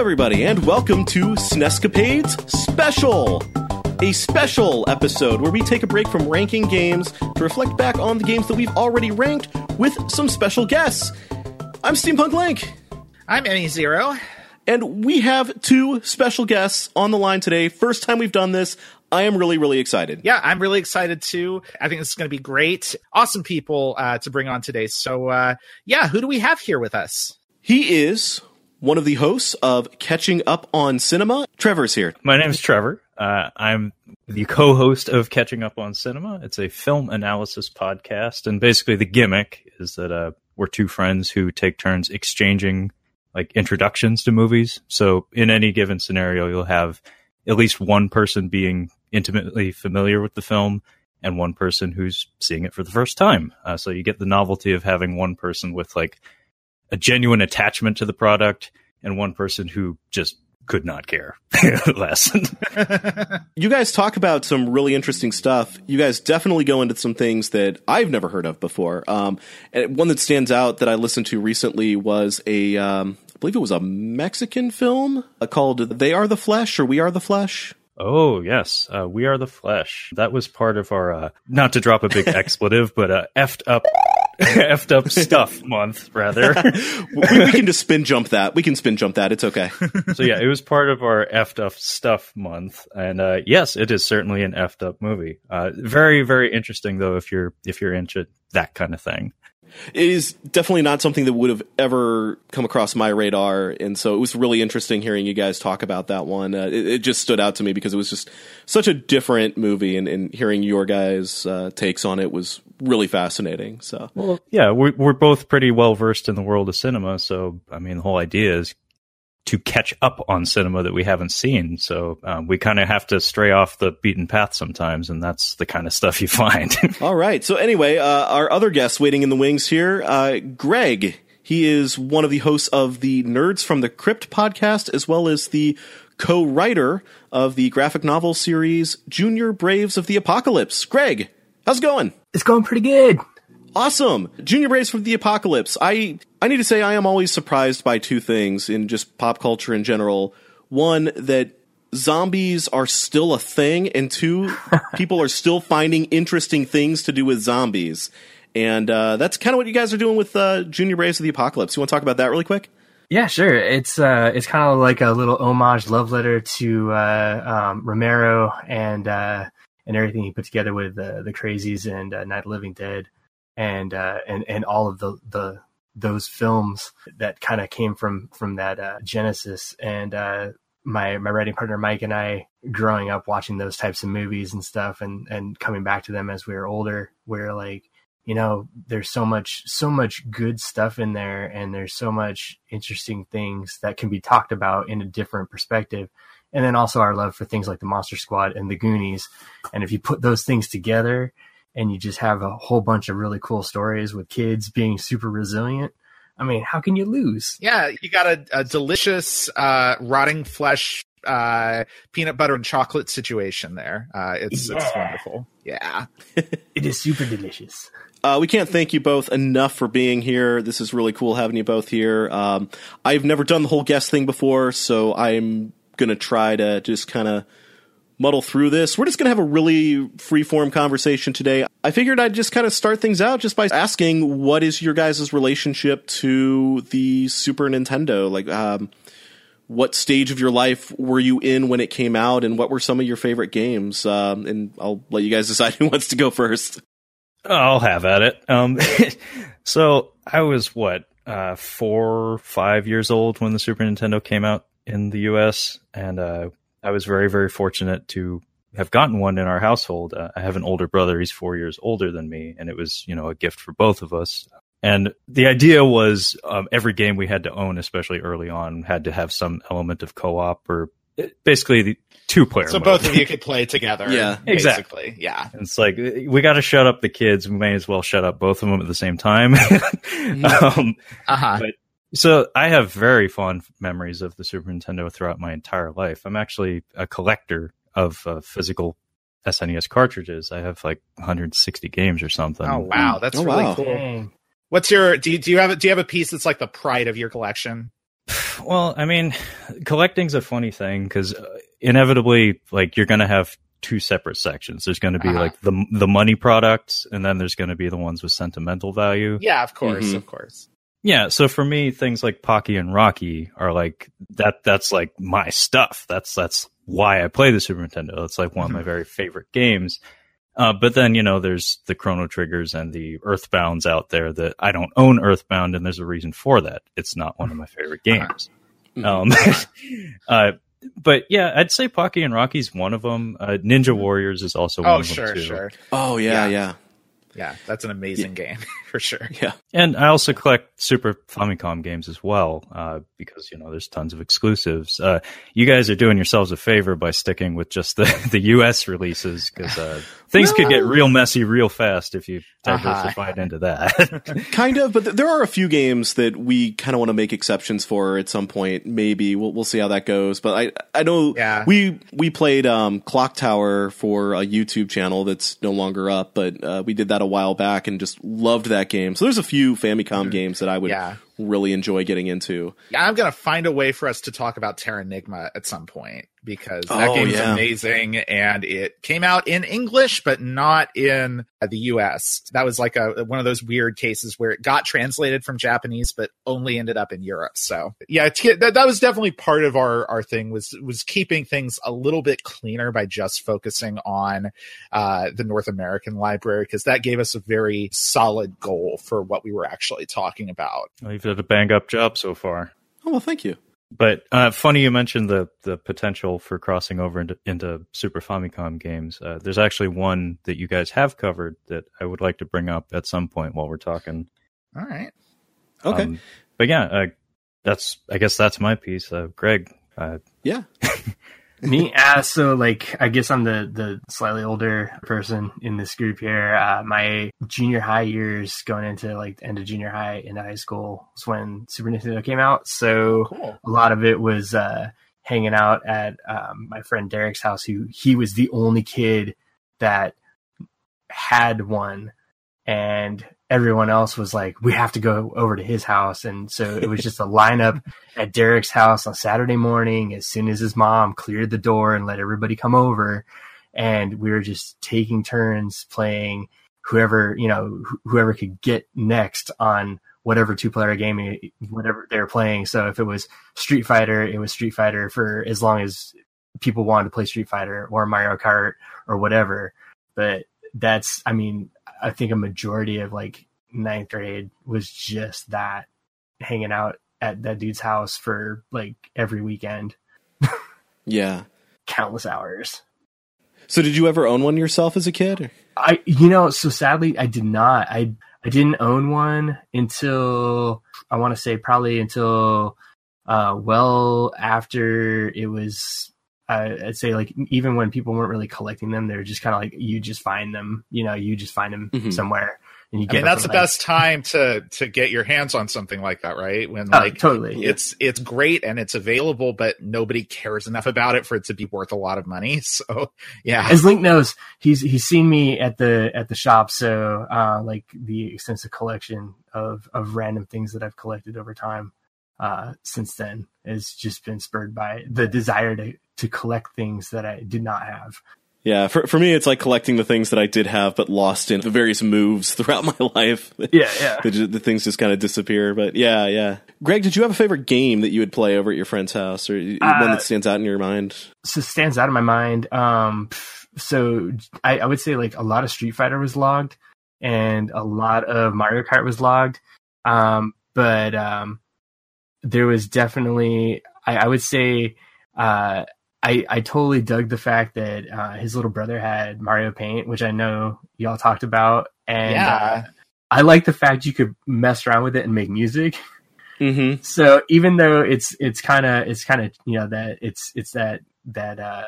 everybody, and welcome to SNEScapades Special, a special episode where we take a break from ranking games to reflect back on the games that we've already ranked with some special guests. I'm Steampunk Link, I'm Any Zero. and we have two special guests on the line today. First time we've done this. I am really, really excited. Yeah, I'm really excited too. I think this is going to be great. Awesome people uh, to bring on today. So, uh, yeah, who do we have here with us? He is one of the hosts of Catching Up on Cinema. Trevor's here. My name is Trevor. Uh, I'm the co-host of Catching Up on Cinema. It's a film analysis podcast, and basically the gimmick is that uh, we're two friends who take turns exchanging like introductions to movies. So in any given scenario, you'll have at least one person being intimately familiar with the film and one person who's seeing it for the first time. Uh, so you get the novelty of having one person with like a genuine attachment to the product and one person who just could not care less. You guys talk about some really interesting stuff. You guys definitely go into some things that I've never heard of before. Um, one that stands out that I listened to recently was a, um, I believe it was a Mexican film uh, called "They Are the Flesh" or "We Are the Flesh." Oh yes, uh, we are the flesh. That was part of our uh, not to drop a big expletive, but uh, effed up, effed up stuff month rather. we, we can just spin jump that. We can spin jump that. It's okay. so yeah, it was part of our effed up stuff month, and uh, yes, it is certainly an effed up movie. Uh, very very interesting though if you're if you're into that kind of thing. It is definitely not something that would have ever come across my radar, and so it was really interesting hearing you guys talk about that one. Uh, it, it just stood out to me because it was just such a different movie, and, and hearing your guys' uh, takes on it was really fascinating. So, Well, yeah, we're we're both pretty well versed in the world of cinema, so I mean, the whole idea is to catch up on cinema that we haven't seen. So um, we kind of have to stray off the beaten path sometimes, and that's the kind of stuff you find. all right. So anyway, uh, our other guest waiting in the wings here, uh, Greg. He is one of the hosts of the Nerds from the Crypt podcast, as well as the co-writer of the graphic novel series Junior Braves of the Apocalypse. Greg, how's it going? It's going pretty good. Awesome. Junior Braves from the Apocalypse. I I need to say I am always surprised by two things in just pop culture in general. One that zombies are still a thing and two people are still finding interesting things to do with zombies. And uh, that's kind of what you guys are doing with uh, Junior Braves of the Apocalypse. You want to talk about that really quick? Yeah, sure. It's uh, it's kind of like a little homage love letter to uh, um, Romero and uh, and everything he put together with uh, the Crazies and uh, Night of Living Dead, and uh, and and all of the the those films that kind of came from from that uh, genesis. And uh, my my writing partner Mike and I, growing up watching those types of movies and stuff, and and coming back to them as we were older, we're like you know there's so much so much good stuff in there and there's so much interesting things that can be talked about in a different perspective and then also our love for things like the monster squad and the goonies and if you put those things together and you just have a whole bunch of really cool stories with kids being super resilient i mean how can you lose Yeah, you got a, a delicious uh, rotting flesh, uh, peanut butter and chocolate situation there. Uh, it's it's wonderful. Yeah. it is super delicious Uh, we can't thank you both enough for being here. This is really cool having you both here. Um, I've never done the whole guest thing before, so I'm going to try to just kind of muddle through this. We're just going to have a really free form conversation today. I figured I'd just kind of start things out just by asking what is your guys' relationship to the Super Nintendo? Like, um, what stage of your life were you in when it came out, and what were some of your favorite games? Um, and I'll let you guys decide who wants to go first. I'll have at it. Um, so I was what uh, four, five years old when the Super Nintendo came out in the U.S., and uh, I was very, very fortunate to have gotten one in our household. Uh, I have an older brother; he's four years older than me, and it was you know a gift for both of us. And the idea was um, every game we had to own, especially early on, had to have some element of co-op or uh, basically the two-player. So mode. both of you could play together. Yeah. basically. Yeah. It's like we got to shut up the kids. We may as well shut up both of them at the same time. um, Uh huh. But- so I have very fond memories of the Super Nintendo throughout my entire life. I'm actually a collector of uh, physical SNES cartridges. I have like 160 games or something. Oh wow, that's Oh, really wow. cool. Dang. What's your do you, do you have a, do you have a piece that's like the pride of your collection? well, I mean, collecting's a funny thing because inevitably, like you're going to have two separate sections. There's going to be Uh-huh. like the the money products, and then there's going to be the ones with sentimental value. Yeah, of course, Mhm. of course. Yeah, so for me, things like Pocky and Rocky are like that. That's like my stuff. That's that's why I play the Super Nintendo. It's like one of my very favorite games. Uh, but then you know, there's the Chrono Triggers and the Earthbounds out there that I don't own Earthbound, and there's a reason for that. It's not one of my favorite games. Um, uh, but yeah, I'd say Pocky and Rocky's one of them. Uh, Ninja Warriors is also one Oh, of them Oh sure, too. sure. Oh yeah, Yeah. yeah, Yeah, that's an amazing game for sure. yeah. And I also collect Super Famicom games as well, uh, because you know there's tons of exclusives. Uh, you guys are doing yourselves a favor by sticking with just the, the U.S. releases because uh, things could get real messy real fast if you Uh-huh. diversified into that. kind of, but th- there are a few games that we kind of want to make exceptions for at some point. Maybe we'll we'll see how that goes. But I I know Yeah. we we played um, Clock Tower for a YouTube channel that's no longer up, but uh, we did that a while back and just loved that game. So there's a few Famicom mm-hmm. games that I would Yeah. really enjoy getting into. Yeah, I'm gonna find a way for us to talk about Terranigma at some point because that Oh, game's yeah. amazing and it came out in English but not in uh, the U.S. That was like a one of those weird cases where it got translated from Japanese but only ended up in Europe. So yeah, it's, that that was definitely part of our our thing was was keeping things a little bit cleaner by just focusing on uh, the North American library because that gave us a very solid goal for what we were actually talking about. Well, You've done a bang up job so far. Oh well, thank you. But uh, funny you mentioned the the potential for crossing over into, into Super Famicom games. Uh, there's actually one that you guys have covered that I would like to bring up at some point while we're talking. All right. Okay, Um, but yeah, uh, that's I guess that's my piece. Uh, Greg, uh, yeah. Me, uh, so like, I guess I'm the the slightly older person in this group here. Uh, my junior high years, going into like the end of junior high into high school, was when Super Nintendo came out. So Cool. a lot of it was uh, hanging out at um, my friend Derek's house. Who he was the only kid that had one, and everyone else was like, "We have to go over to his house." And so it was just a lineup at Derek's house on Saturday morning. As soon as his mom cleared the door and let everybody come over, and we were just taking turns playing whoever you know wh- whoever could get next on whatever two player game eh, whatever they were playing so if it was street fighter it was street fighter for as long as people wanted to play street fighter or mario kart or whatever but that's i mean i think a majority of like ninth grade was just that hanging out at that dude's house for like every weekend Yeah. countless hours So did you ever own one yourself as a kid? or- I you know so sadly I did not I I didn't own one until I want to say probably until uh well after it was I'd say like even when people weren't really collecting them they're just kind of like you just find them you know you just find them Mhm. somewhere and you I get mean, that's the like- best time to to get your hands on something like that, right? When Oh, like totally yeah. it's it's great and it's available, but nobody cares enough about it for it to be worth a lot of money. So yeah, as Link knows, he's he's seen me at the at the shop. So uh, like the extensive collection of of random things that I've collected over time uh, since then has just been spurred by the desire to to collect things that I did not have. Yeah, for for me, it's like collecting the things that I did have but lost in the various moves throughout my life. Yeah, yeah. the, the things just kind of disappear. But yeah, yeah. Greg, did you have a favorite game that you would play over at your friend's house, or one Uh, that stands out in your mind? so stands out in my mind. Um, so I, I would say like a lot of Street Fighter was logged, and a lot of Mario Kart was logged. Um, but um, there was definitely I, I would say uh, I I totally dug the fact that uh, his little brother had Mario Paint, which I know y'all talked about, and Yeah. uh, I like the fact you could mess around with it and make music. Mm-hmm. so even though it's it's kind of it's kind of you know that it's it's that that uh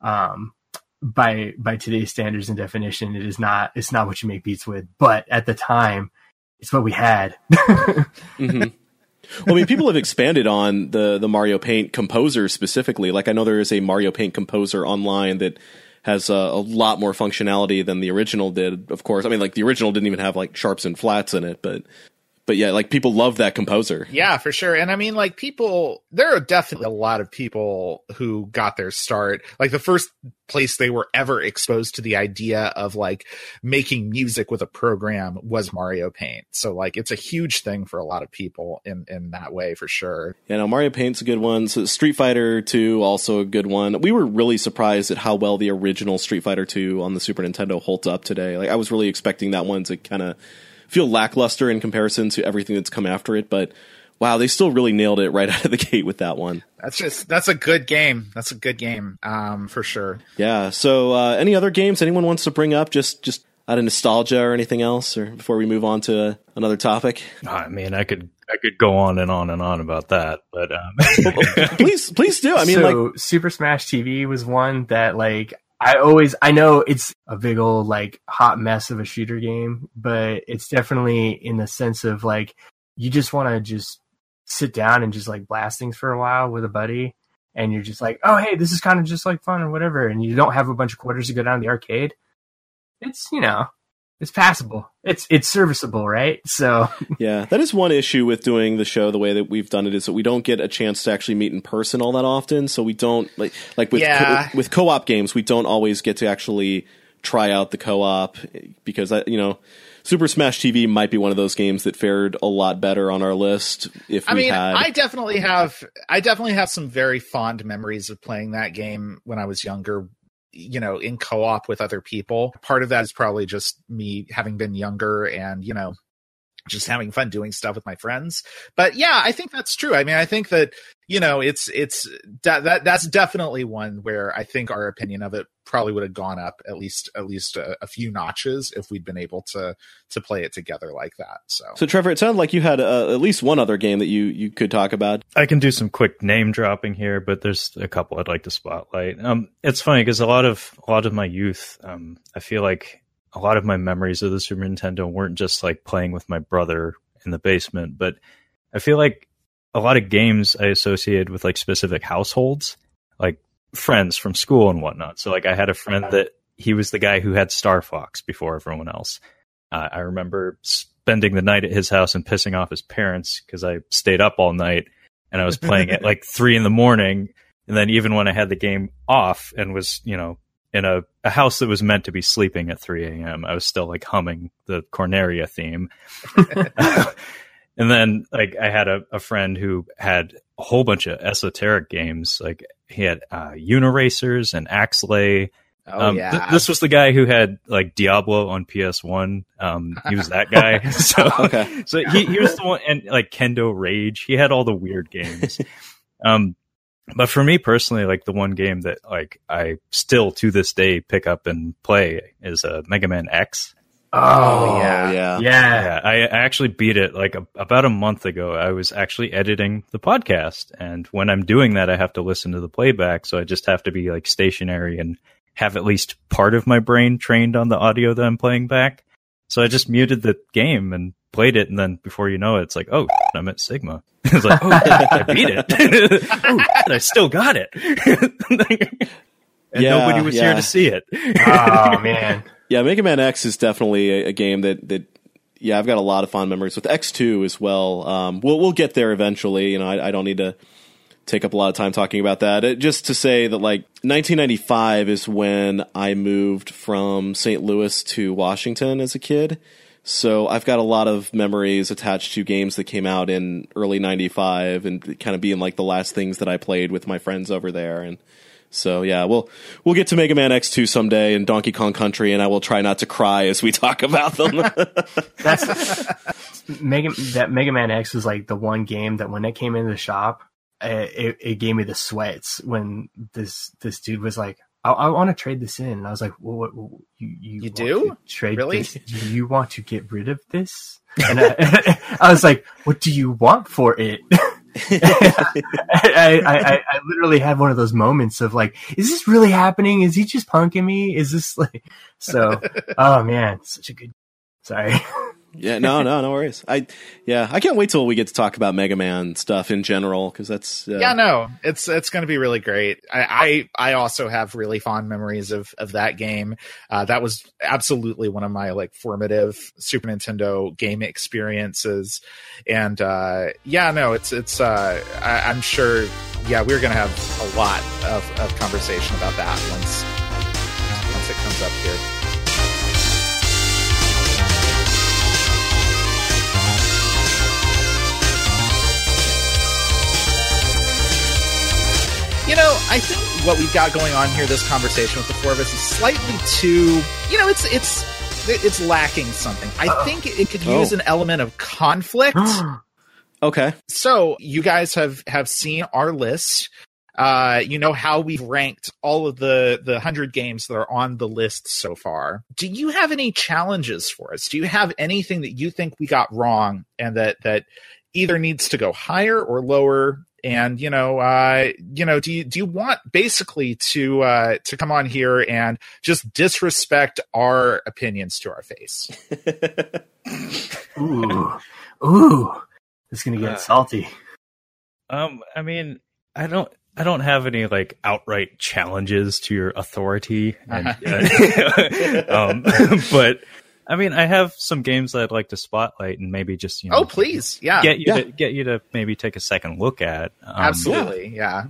um by by today's standards and definition it is not it's not what you make beats with. But at the time it's what we had. Hmm well, I mean, people have expanded on the the Mario Paint composer specifically. Like, I know there is a Mario Paint composer online that has a, a lot more functionality than the original did. Of course, I mean, like the original didn't even have like sharps and flats in it, but but yeah, like people love that composer. Yeah, for sure. And I mean, like people, there are definitely a lot of people who got their start. Like the first place they were ever exposed to the idea of like making music with a program was Mario Paint. So like it's a huge thing for a lot of people in in that way for sure. Yeah, no, Mario Paint's a good one. So Street Fighter 2 also a good one. We were really surprised at how well the original Street Fighter 2 on the Super Nintendo holds up today. Like I was really expecting that one to kind of feel lackluster in comparison to everything that's come after it, but wow, they still really nailed it right out of the gate with that one. That's just that's a good game. That's a good game, um, for sure. Yeah. So, uh, any other games anyone wants to bring up? Just just out of nostalgia or anything else, or before we move on to uh, another topic? I mean, I could I could go on and on and on about that, but um. please please do. I mean, so like Super Smash TV was one that like I always I know it's a big old like hot mess of a shooter game, but it's definitely in the sense of like you just want to just sit down and just like blast things for a while with a buddy and you're just like, "Oh, hey, this is kind of just like fun or whatever." And you don't have a bunch of quarters to go down the arcade. It's, you know, it's passable. It's it's serviceable, right? So yeah, that is one issue with doing the show the way that we've done it is that we don't get a chance to actually meet in person all that often. So we don't like like with Yeah. co- with co-op games, we don't always get to actually try out the co-op because I, you know, Super Smash TV might be one of those games that fared a lot better on our list if we I mean, had. I definitely have I definitely have some very fond memories of playing that game when I was younger, you know, in co-op with other people. Part of that is probably just me having been younger and, you know, just having fun doing stuff with my friends. But yeah, I think that's true. I mean, I think that, you know, it's it's that, that that's definitely one where I think our opinion of it probably would have gone up at least at least a, a few notches if we'd been able to to play it together like that. So so Trevor, it sounded like you had uh, at least one other game that you you could talk about. I can do some quick name dropping here, but there's a couple I'd like to spotlight. Um, it's funny because a lot of a lot of my youth, um, I feel like a lot of my memories of the Super Nintendo weren't just like playing with my brother in the basement, but I feel like a lot of games I associated with like specific households, like friends from school and whatnot. So like I had a friend that he was the guy who had Star Fox before everyone else. Uh, I remember spending the night at his house and pissing off his parents because I stayed up all night and I was playing at like three in the morning. And then even when I had the game off and was, you know, in a, a house that was meant to be sleeping at 3 a.m., I was still like humming the Corneria theme. and then like I had a, a friend who had a whole bunch of esoteric games. Like he had uh, Uniracers and Axlay. oh um, yeah. th- this was the guy who had like Diablo on PS1. Um, he was that guy. so Okay. so he, he was the one, and like Kendo Rage. He had all the weird games. um, but for me personally, like the one game that like I still to this day pick up and play is uh, Mega Man X. Oh, yeah. yeah. yeah. Yeah, I, I actually beat it like a, about a month ago. I was actually editing the podcast, and when I'm doing that, I have to listen to the playback. So I just have to be like stationary and have at least part of my brain trained on the audio that I'm playing back. So I just muted the game and played it, and then before you know it, it's like, oh, I'm at Sigma. it's like, oh, I beat it. oh, god I still got it. and Yeah, nobody was yeah. here to see it. Oh man. Yeah, Mega Man X is definitely a, a game that that yeah, I've got a lot of fond memories with X2 as well. Um, we'll we'll get there eventually. You know, I, I don't need to take up a lot of time talking about that. Uh, just to say that like 1995 is when I moved from St. Louis to Washington as a kid. So I've got a lot of memories attached to games that came out in early 95 and kind of being like the last things that I played with my friends over there and so yeah, we'll we'll get to Mega Man X2 someday and Donkey Kong Country, and I will try not to cry as we talk about them. That's Mega. That Mega Man X was like the one game that when it came into the shop, uh, it, it gave me the sweats when this this dude was like, "I, I want to trade this in," and I was like, "Well, what, what you you, You do? trade Really? this? Do you want to get rid of this?" And I, I was like, "What do you want for it?" I, I, I, I literally had one of those moments of like, is this really happening? Is he just punking me? Is this like, so, oh man, such a good, sorry. Yeah, no, no, no worries. I, yeah, I can't wait till we get to talk about Mega Man stuff in general because that's uh, yeah, no, it's it's going to be really great. I, I I also have really fond memories of of that game. Uh, that was absolutely one of my like formative Super Nintendo game experiences, and uh, yeah, no, it's it's. Uh, I, I'm sure. Yeah, we're going to have a lot of, of conversation about that once once it comes up I think what we've got going on here, this conversation with the four of us, is slightly too. You know, it's it's it's lacking something. I think it could use Oh. an element of conflict. okay. so you guys have have seen our list. Uh, you know how we've ranked all of the the hundred games that are on the list so far. Do you have any challenges for us? Do you have anything that you think we got wrong and that that either needs to go higher or lower? And you know, uh, you know, do you do you want basically to uh, to come on here and just disrespect our opinions to our face? Ooh, ooh, this is gonna get Uh, salty. Um, I mean, I don't, I don't have any like outright challenges to your authority, and, uh, um, but I mean, I have some games that I'd like to spotlight and maybe just you know, Oh, please, yeah, get you Yeah. to get you to maybe take a second look at. Um, absolutely, yeah.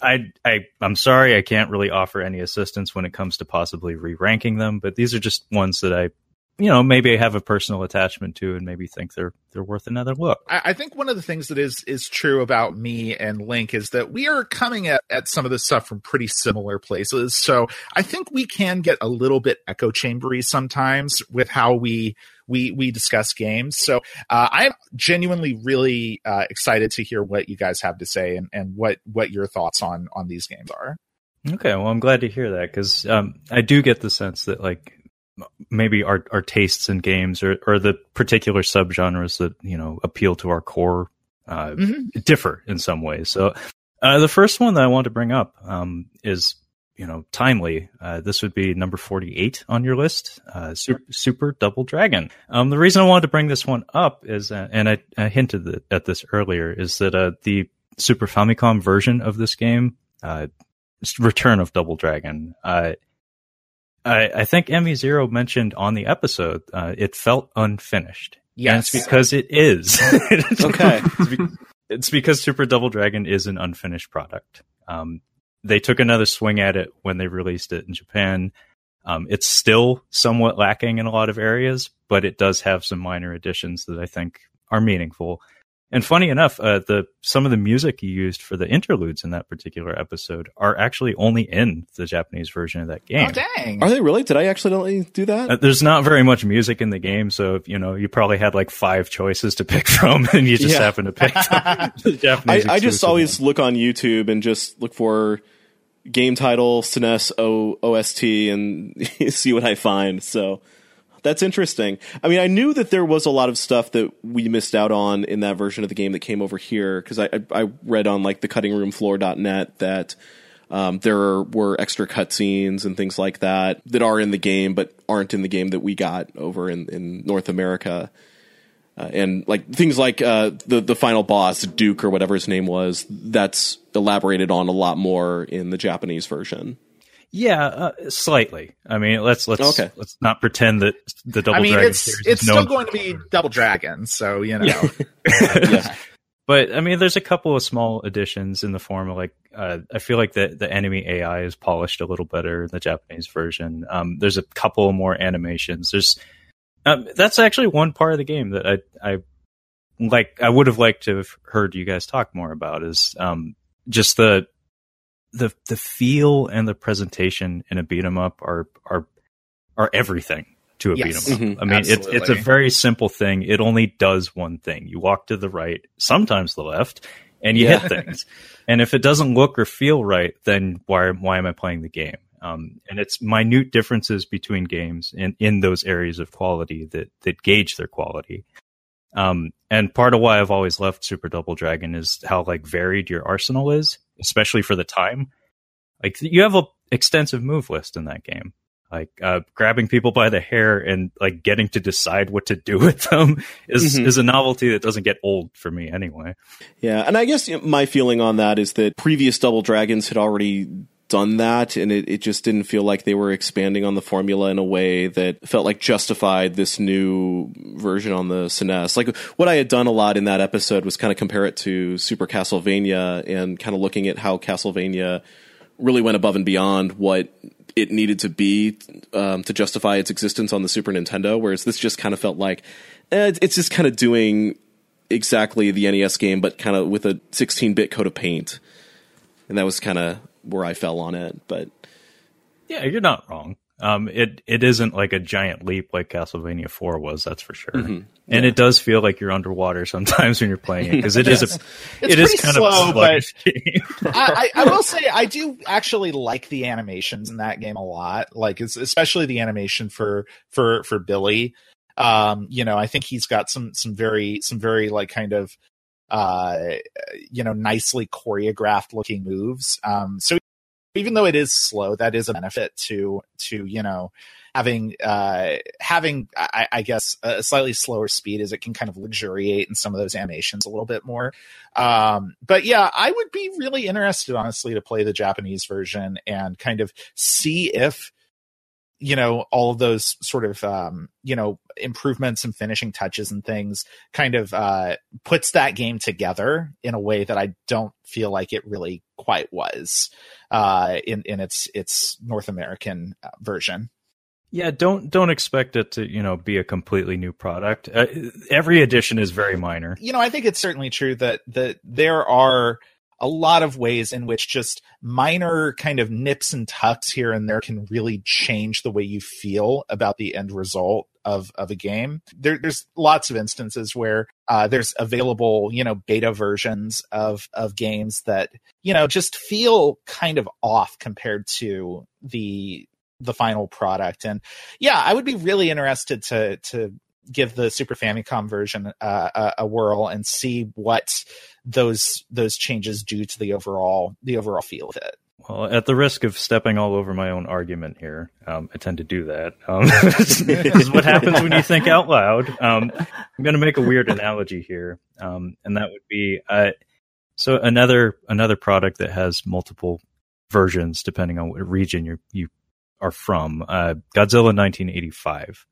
I, I, I'm sorry, I can't really offer any assistance when it comes to possibly re-ranking them, but these are just ones that I, you know, maybe I have a personal attachment to, and maybe think they're they're worth another look. I, I think one of the things that is is true about me and Link is that we are coming at, at some of this stuff from pretty similar places. So I think we can get a little bit echo chambery sometimes with how we we we discuss games. So uh, I'm genuinely really uh, excited to hear what you guys have to say and, and what what your thoughts on on these games are. Okay, well, I'm glad to hear that because um, I do get the sense that like maybe our our tastes in games or or the particular subgenres that you know appeal to our core uh, Mhm. differ in some ways. So uh, the first one that I want to bring up um, is you know timely. Uh, this would be number 48 on your list, uh, Super, Super Double Dragon. Um, the reason I wanted to bring this one up is, uh, and I, I hinted at this earlier, is that uh, the Super Famicom version of this game. Uh, Return of Double Dragon. I, I think ME Zero mentioned on the episode uh, it felt unfinished. And it's because it is. Okay. it's, be- it's because Super Double Dragon is an unfinished product. Um, they took another swing at it when they released it in Japan. Um, it's still somewhat lacking in a lot of areas, but it does have some minor additions that I think are meaningful. And funny enough, uh, the some of the music you used for the interludes in that particular episode are actually only in the Japanese version of that game. Oh dang! Are they really? Did I accidentally do that? Uh, there's not very much music in the game, so you know you probably had like five choices to pick from, and you just Yeah. happen to pick the, the I, Japanese. I just always one. look on YouTube and just look for game title, SNES o, OST, and see what I find. So that's interesting. I mean, I knew that there was a lot of stuff that we missed out on in that version of the game that came over here because I, I, I read on like the cuttingroomfloor.net that um, there were extra cutscenes and things like that that are in the game but aren't in the game that we got over in, in North America uh, and like things like uh, the the final boss Duke or whatever his name was. That's elaborated on a lot more in the Japanese version. Yeah, uh, slightly. I mean, let's let's Okay. let's not pretend that the Double I mean, Dragon it's it's still known going to be Double Dragon, so you know. Yeah. But I mean, there's a couple of small additions in the form of like, uh, I feel like the the enemy AI is polished a little better in the Japanese version. Um, there's a couple more animations. There's um, that's actually one part of the game that I I like. I would have liked to have heard you guys talk more about is um, just the the the feel and the presentation in a beat 'em up are are are everything to a Yes. beat 'em up. Mhm. I mean, it's it's a very simple thing. It only does one thing. You walk to the right, sometimes the left, and you Yeah. hit things. And if it doesn't look or feel right, then why why am I playing the game? Um, and it's minute differences between games in, in those areas of quality that that gauge their quality. Um, and part of why I've always loved Super Double Dragon is how like varied your arsenal is, especially for the time. Like you have a extensive move list in that game. Like uh, grabbing people by the hair and like getting to decide what to do with them is Mhm. is a novelty that doesn't get old for me anyway. Yeah, and I guess my feeling on that is that previous Double Dragons had already done that, and it, it just didn't feel like they were expanding on the formula in a way that felt like justified this new version on the SNES. Like what I had done a lot in that episode was kind of compare it to Super Castlevania and kind of looking at how Castlevania really went above and beyond what it needed to be um, to justify its existence on the Super Nintendo, whereas this just kind of felt like eh, it's just kind of doing exactly the NES game, but kind of with a 16-bit coat of paint, and that was kind of where I fell on it. But Yeah, you're not wrong. Um, it it isn't like a giant leap like Castlevania Four was, that's for sure. And it does feel like you're underwater sometimes when you're playing it because it is a It's it is kind slow, of a sluggish game. I, I, I will say I do actually like the animations in that game a lot. Like it's, especially the animation for for for Billy. Um, you know, I think he's got some some very some very like kind of uh you know nicely choreographed looking moves. Um, so even though it is slow, that is a benefit to to you know having uh having I, I guess a slightly slower speed as it can kind of luxuriate in some of those animations a little bit more. Um, but yeah, I would be really interested, honestly, to play the Japanese version and kind of see if you know all of those sort of um, you know improvements and finishing touches and things kind of uh, puts that game together in a way that I don't feel like it really quite was uh, in in its its North American uh, version. Yeah, don't don't expect it to you know be a completely new product. Uh, every edition is very minor. you know, I think it's certainly true that that there are a lot of ways in which just minor kind of nips and tucks here and there can really change the way you feel about the end result of of a game. There, there's lots of instances where uh, there's available, you know, beta versions of of games that you know just feel kind of off compared to the the final product. And yeah, I would be really interested to to give the Super Famicom version uh, a, a whirl and see what those those changes do to the overall the overall feel of it. Well, at the risk of stepping all over my own argument here, um, I tend to do that. Um, this is what happens when you think out loud. Um, I'm going to make a weird analogy here, um, and that would be uh, so another another product that has multiple versions depending on what region you you are from. Uh, Godzilla 1985.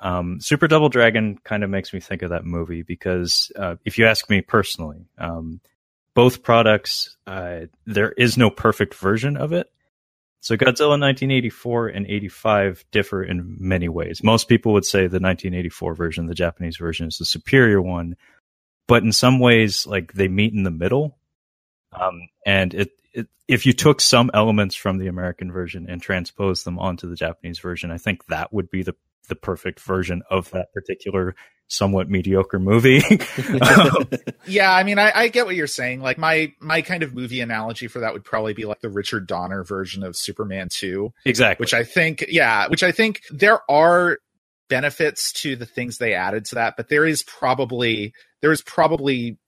Um, Super Double Dragon kind of makes me think of that movie because uh, if you ask me personally, um, both products, uh, there is no perfect version of it. So Godzilla 1984 and 85 differ in many ways. Most people would say the 1984 version, the Japanese version, is the superior one, but in some ways, like they meet in the middle. Um, and it, it, if you took some elements from the American version and transposed them onto the Japanese version, I think that would be the the perfect version of that particular somewhat mediocre movie. Um, Yeah, I mean, I, I get what you're saying. Like my my kind of movie analogy for that would probably be like the Richard Donner version of Superman 2, exactly. which I think, yeah, which I think there are benefits to the things they added to that, but there is probably there is probably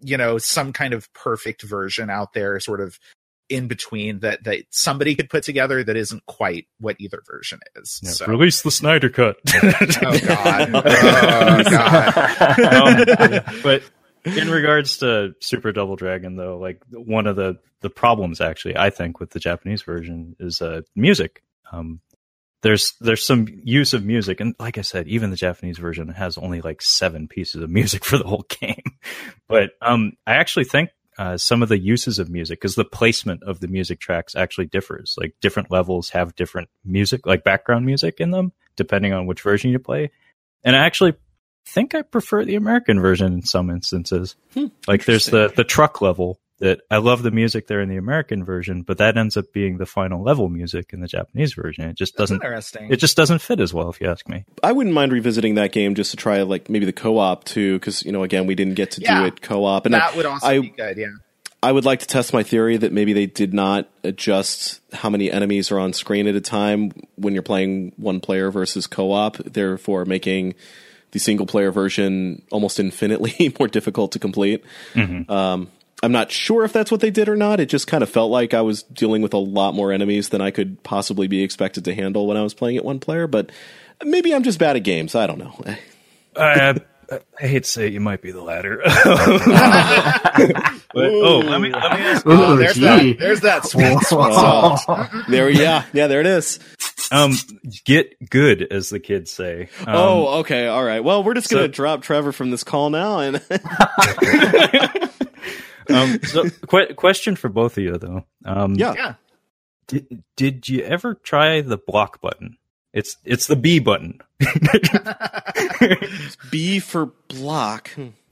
you know some kind of perfect version out there, sort of in between that that somebody could put together that isn't quite what either version is. Yeah, so. Release the Snyder cut. Oh god! Oh god! Um, but in regards to Super Double Dragon, though, like one of the the problems actually, I think, with the Japanese version is uh, music. Um, there's there's some use of music, and like I said, even the Japanese version has only like seven pieces of music for the whole game. But um, I actually think uh, some of the uses of music, because the placement of the music tracks actually differs. Like different levels have different music, like background music in them, depending on which version you play. And I actually think I prefer the American version in some instances. Hmm, like there's the the truck level that I love the music there in the American version, but that ends up being the final level music in the Japanese version. It just doesn't interesting. it just doesn't fit as well if you ask me. I wouldn't mind revisiting that game just to try like maybe the co-op too, because you know again we didn't get to Yeah. do it co-op, and I, that would also I- be good. Yeah. I would like to test my theory that maybe they did not adjust how many enemies are on screen at a time when you're playing one player versus co-op, therefore making the single player version almost infinitely more difficult to complete. Um, I'm not sure if that's what they did or not. It just kind of felt like I was dealing with a lot more enemies than I could possibly be expected to handle when I was playing it one player. But maybe I'm just bad at games. I don't know. I, I hate to say it, you might be the latter. But, oh, let me let me ask. Ooh, Oh, there's that. There's that sweet, sweet Whoa. there, yeah, yeah, there it is. Um, get good, as the kids say. Um, oh, okay, all right. Well, we're just gonna so- drop Trevor from this call now, and um, so que- question for both of you though. Um, yeah, Yeah. Did, did you ever try the block button? It's it's the B button. B for block. Hmm.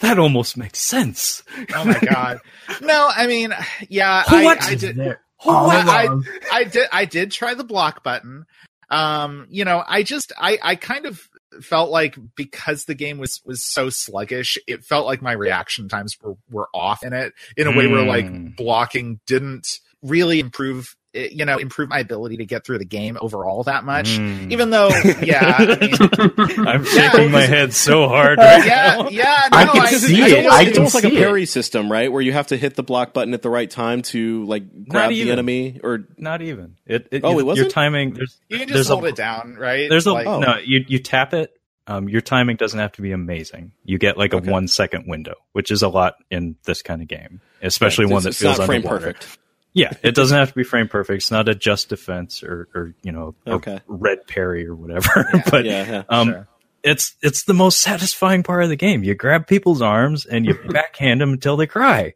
that almost makes sense. Oh my god. No, I mean, yeah, What? I, I did. There. Well, All I, along. I did. I did try the block button. Um, you know, I just, I, I kind of felt like because the game was was so sluggish, it felt like my reaction times were were off in it in a way where Hmm. like blocking didn't really improve. It, you know, improve my ability to get through the game overall that much. Mm. Even though, yeah, I mean, I'm Yeah, shaking my head so hard right yeah, now. yeah. No, I can Because see it's, it. almost, I it's can almost like a see it. parry system, right? Where you have to hit the block button at the right time to like grab the even. enemy, or Not even. It, it, Oh, it wasn't? timing. There's you can there's just hold a, it down, right? There's a Like- Oh. no. You you tap it. Um, your timing doesn't have to be amazing. You get like a Okay. one second window, which is a lot in this kind of game, especially It's- one that it's feels not frame underwater. perfect. Yeah, it doesn't have to be frame perfect. It's not a just defense or, or you know, Okay. red parry or whatever. but Yeah, yeah. um, Sure. it's it's the most satisfying part of the game. You grab people's arms and you backhand them until they cry.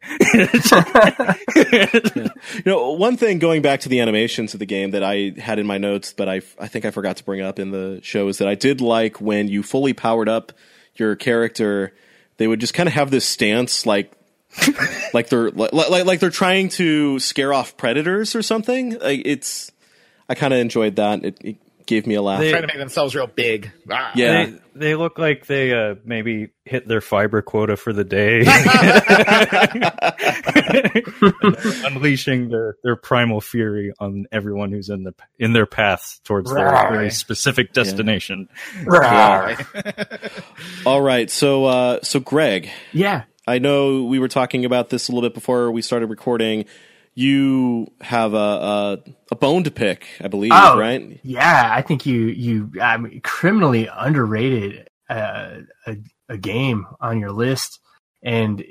You know, one thing going back to the animations of the game that I had in my notes, but I I think I forgot to bring up in the show is that I did like when you fully powered up your character, they would just kind of have this stance like like they're like, like like they're trying to scare off predators or something. Like it's I kind of enjoyed that. It, it gave me a laugh. They- trying to make themselves real big. Ah. Yeah. They they look like they uh, maybe hit their fiber quota for the day, unleashing their, their primal fury on everyone who's in the in their path towards their very specific destination. Right. All right, so uh, so Greg, Yeah. I know we were talking about this a little bit before we started recording. You have a a, a bone to pick, I believe, Oh. right? Yeah, I think you you um, criminally underrated uh, a a game on your list and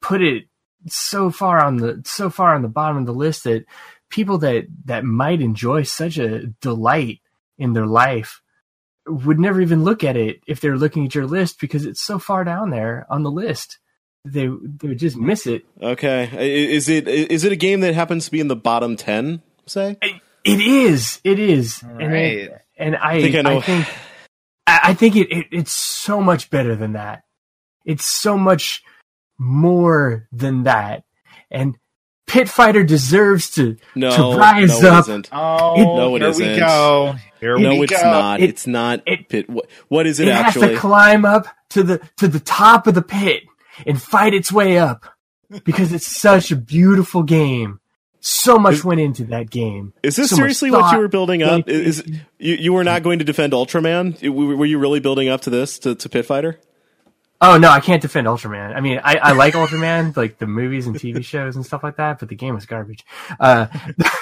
put it so far on the so far on the bottom of the list that people that that might enjoy such a delight in their life would never even look at it if they're looking at your list because it's so far down there on the list. They they would just miss it. Okay, is it is it a game that happens to be in the bottom ten? Say, It is. It is. And Right. and I, I think I know. I think, I I think it, it it's so much better than that. It's so much more than that. And Pit Fighter deserves to no, to rise no, up. It isn't. Oh, No, it here isn't. we go. Here No, we it's go. not. It- it's not. it- Pit. What, what is it, it has actually? to climb up to the to the top of the pit and fight its way up because it's such a beautiful game. So much Is- went into that game. is this so seriously what you were building up? Is, is you, you were not going to defend Ultraman? Were you really building up to this to, to Pit Fighter? Oh no, I can't defend Ultraman. I mean, I, I like Ultraman, like the movies and TV shows and stuff like that, but the game was garbage. Uh,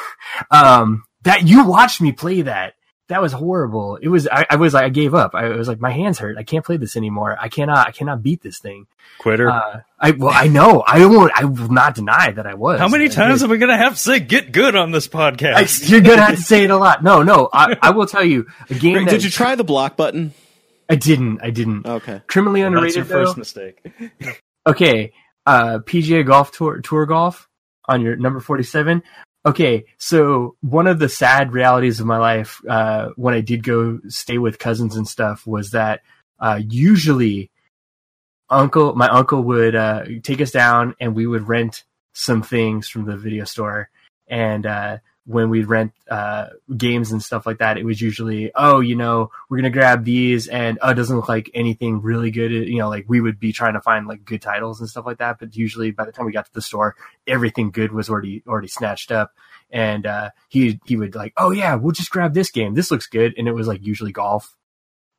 um, that you watched me play that. That was horrible. It was. I, I was like, I gave up. I was like, my hands hurt. I can't play this anymore. I cannot. I cannot beat this thing. Quitter. Uh, I well, I know. I won't. I will not deny that I was. How many times did. am I going to have to say "get good" on this I, podcast? you're gonna have to say it a lot. No, no. I, I will tell you a game. Greg, that, did you try the block button? I didn't. I didn't. Okay. Criminally That's underrated. your though. first mistake. okay, uh, PGA Golf Tour Tour Golf on your number forty seven. Okay, so one of the sad realities of my life uh, when I did go stay with cousins and stuff was that uh, usually uncle my uncle would uh, take us down and we would rent some things from the video store. And uh, when we'd rent uh, games and stuff like that it was usually oh you know we're gonna grab these and oh it doesn't look like anything really good you know like we would be trying to find like good titles and stuff like that but usually by the time we got to the store everything good was already already snatched up. And uh, he he would like oh yeah we'll just grab this game. This looks good. And it was like usually golf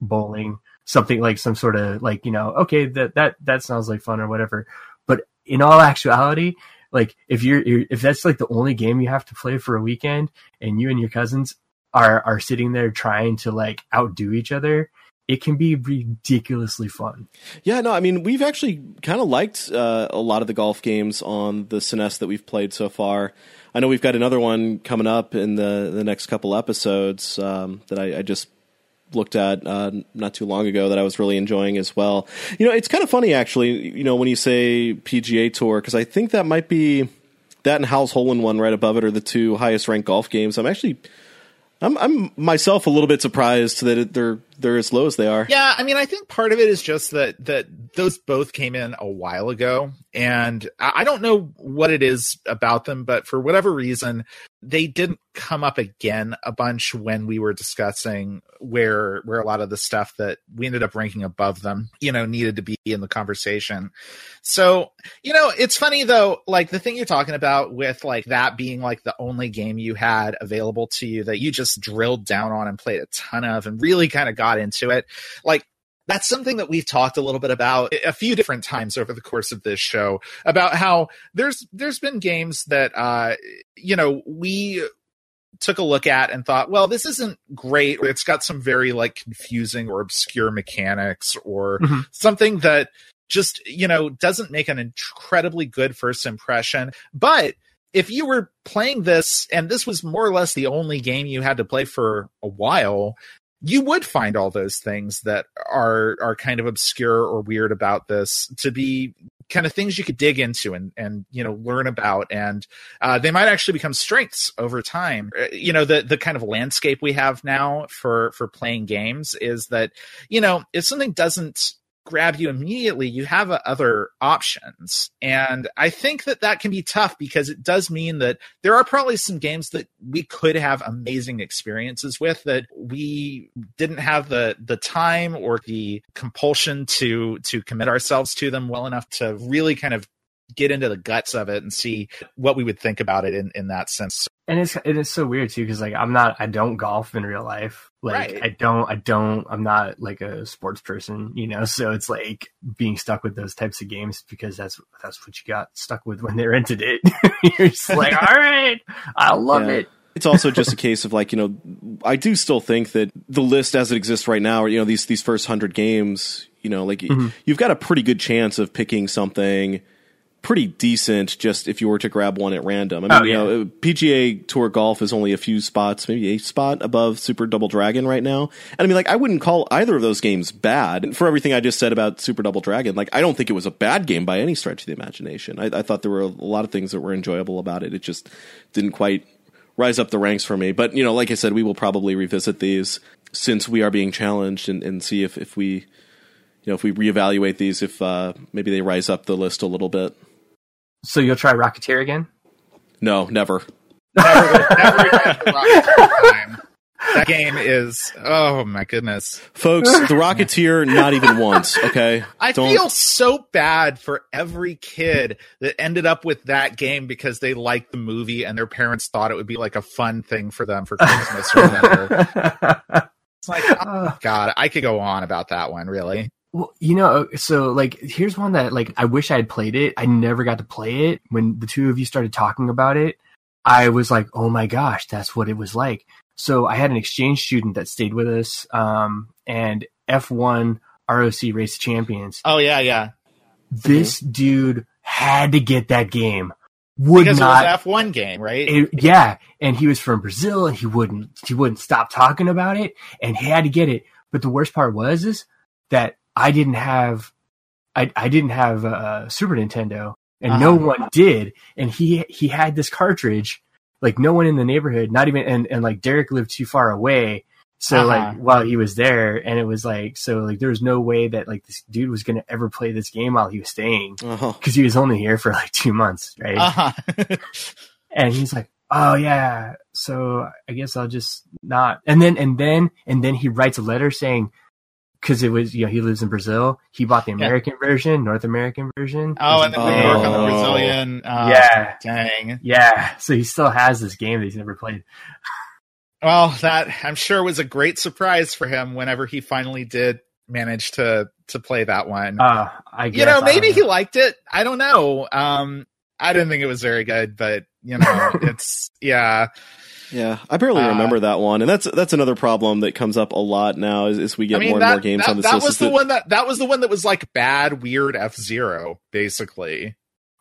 bowling something like some sort of like you know okay that that that sounds like fun or whatever. But in all actuality, like if you're, if that's like the only game you have to play for a weekend, and you and your cousins are are sitting there trying to like outdo each other, it can be ridiculously fun. Yeah, no, I mean we've actually kind of liked uh, a lot of the golf games on the SNES that we've played so far. I know we've got another one coming up in the the next couple episodes um, that I, I, just looked at uh, not too long ago that I was really enjoying as well. You know, it's kind of funny actually. You know, when you say PGA Tour because I think that might be that and Hal's Hole in One right above it are the two highest ranked golf games. I'm actually I'm, I'm myself a little bit surprised that they're they're as low as they are. Yeah, I mean, I think part of it is just that that those both came in a while ago, and I don't know what it is about them, but for whatever reason, they didn't come up again a bunch when we were discussing where where a lot of the stuff that we ended up ranking above them, you know, needed to be in the conversation. So, you know, it's funny though, like the thing you're talking about with like that being like the only game you had available to you that you just drilled down on and played a ton of and really kind of got into it. Like that's something that we've talked a little bit about a few different times over the course of this show about how there's there's been games that uh you know we took a look at and thought well this isn't great it's got some very like confusing or obscure mechanics or mm-hmm. something that just you know doesn't make an incredibly good first impression but if you were playing this and this was more or less the only game you had to play for a while you would find all those things that are are kind of obscure or weird about this to be kind of things you could dig into and and you know learn about. And uh, they might actually become strengths over time. Uh, you know the the kind of landscape we have now for for playing games is that you know if something doesn't grab you immediately, you have uh, other options. And I think that that can be tough because it does mean that there are probably some games that we could have amazing experiences with that we didn't have the the time or the compulsion to to commit ourselves to them well enough to really kind of get into the guts of it and see what we would think about it in, in that sense. And it's it is so weird too because like I'm not I don't golf in real life. Like right. I don't I don't I'm not like a sports person, you know. So it's like being stuck with those types of games because that's that's what you got stuck with when they rented it. You're just like, all right, I love yeah. it. It's also just a case of like you know, I do still think that the list as it exists right now, or you know, these these first hundred games, you know, like mm-hmm. you've got a pretty good chance of picking something pretty decent just if you were to grab one at random. I mean, oh, yeah. you know, PGA Tour Golf is only a few spots, maybe a spot above Super Double Dragon right now. And I mean, like, I wouldn't call either of those games bad. And for everything I just said about Super Double Dragon, like, I don't think it was a bad game by any stretch of the imagination. I, I thought there were a lot of things that were enjoyable about it. It just didn't quite rise up the ranks for me. But, you know, like I said, we will probably revisit these since we are being challenged and, and see if, if we, you know, if we reevaluate these, if uh, maybe they rise up the list a little bit. So you'll try Rocketeer again? No, never. never, never that game is oh my goodness. Folks the rocketeer not even once okay? I Don't... feel so bad for every kid that ended up with that game because they liked the movie and their parents thought it would be like a fun thing for them for christmas or whatever. It's like oh god i could go on about that one really well, you know, so like here's one that like I wish I had played it. I never got to play it. When the two of you started talking about it, I was like, "Oh my gosh, that's what it was like." So I had an exchange student that stayed with us, um, and F1 ROC Race Champions. Oh yeah, yeah. This mm-hmm. dude had to get that game. Would because not F one game, right? It, yeah, and he was from Brazil, and he wouldn't he wouldn't stop talking about it, and he had to get it. But the worst part was is that I didn't have I, I didn't have a Super Nintendo and uh-huh. no one did. And he he had this cartridge, like no one in the neighborhood, not even and, and like Derek lived too far away. So uh-huh. like while he was there and it was like so like there was no way that like this dude was gonna ever play this game while he was staying because uh-huh. he was only here for like two months, right? Uh-huh. and he's like, oh yeah, so I guess I'll just not. And then and then and then he writes a letter saying, because it was you know he lives in Brazil. He bought the American yeah. version, North American version. Oh, and then we work on the Brazilian. Uh, yeah, dang. Yeah, so he still has this game that he's never played. Well, that I'm sure was a great surprise for him whenever he finally did manage to to play that one. Uh, I guess, you know, maybe don't he liked it. I don't know. Um, I didn't think it was very good, but you know, it's yeah. Yeah, I barely Uh, remember that one, and that's that's another problem that comes up a lot now as, as we get I mean, more that, and more games that, on this that list. was the that- one that that was the one that was like bad, weird F Zero, basically.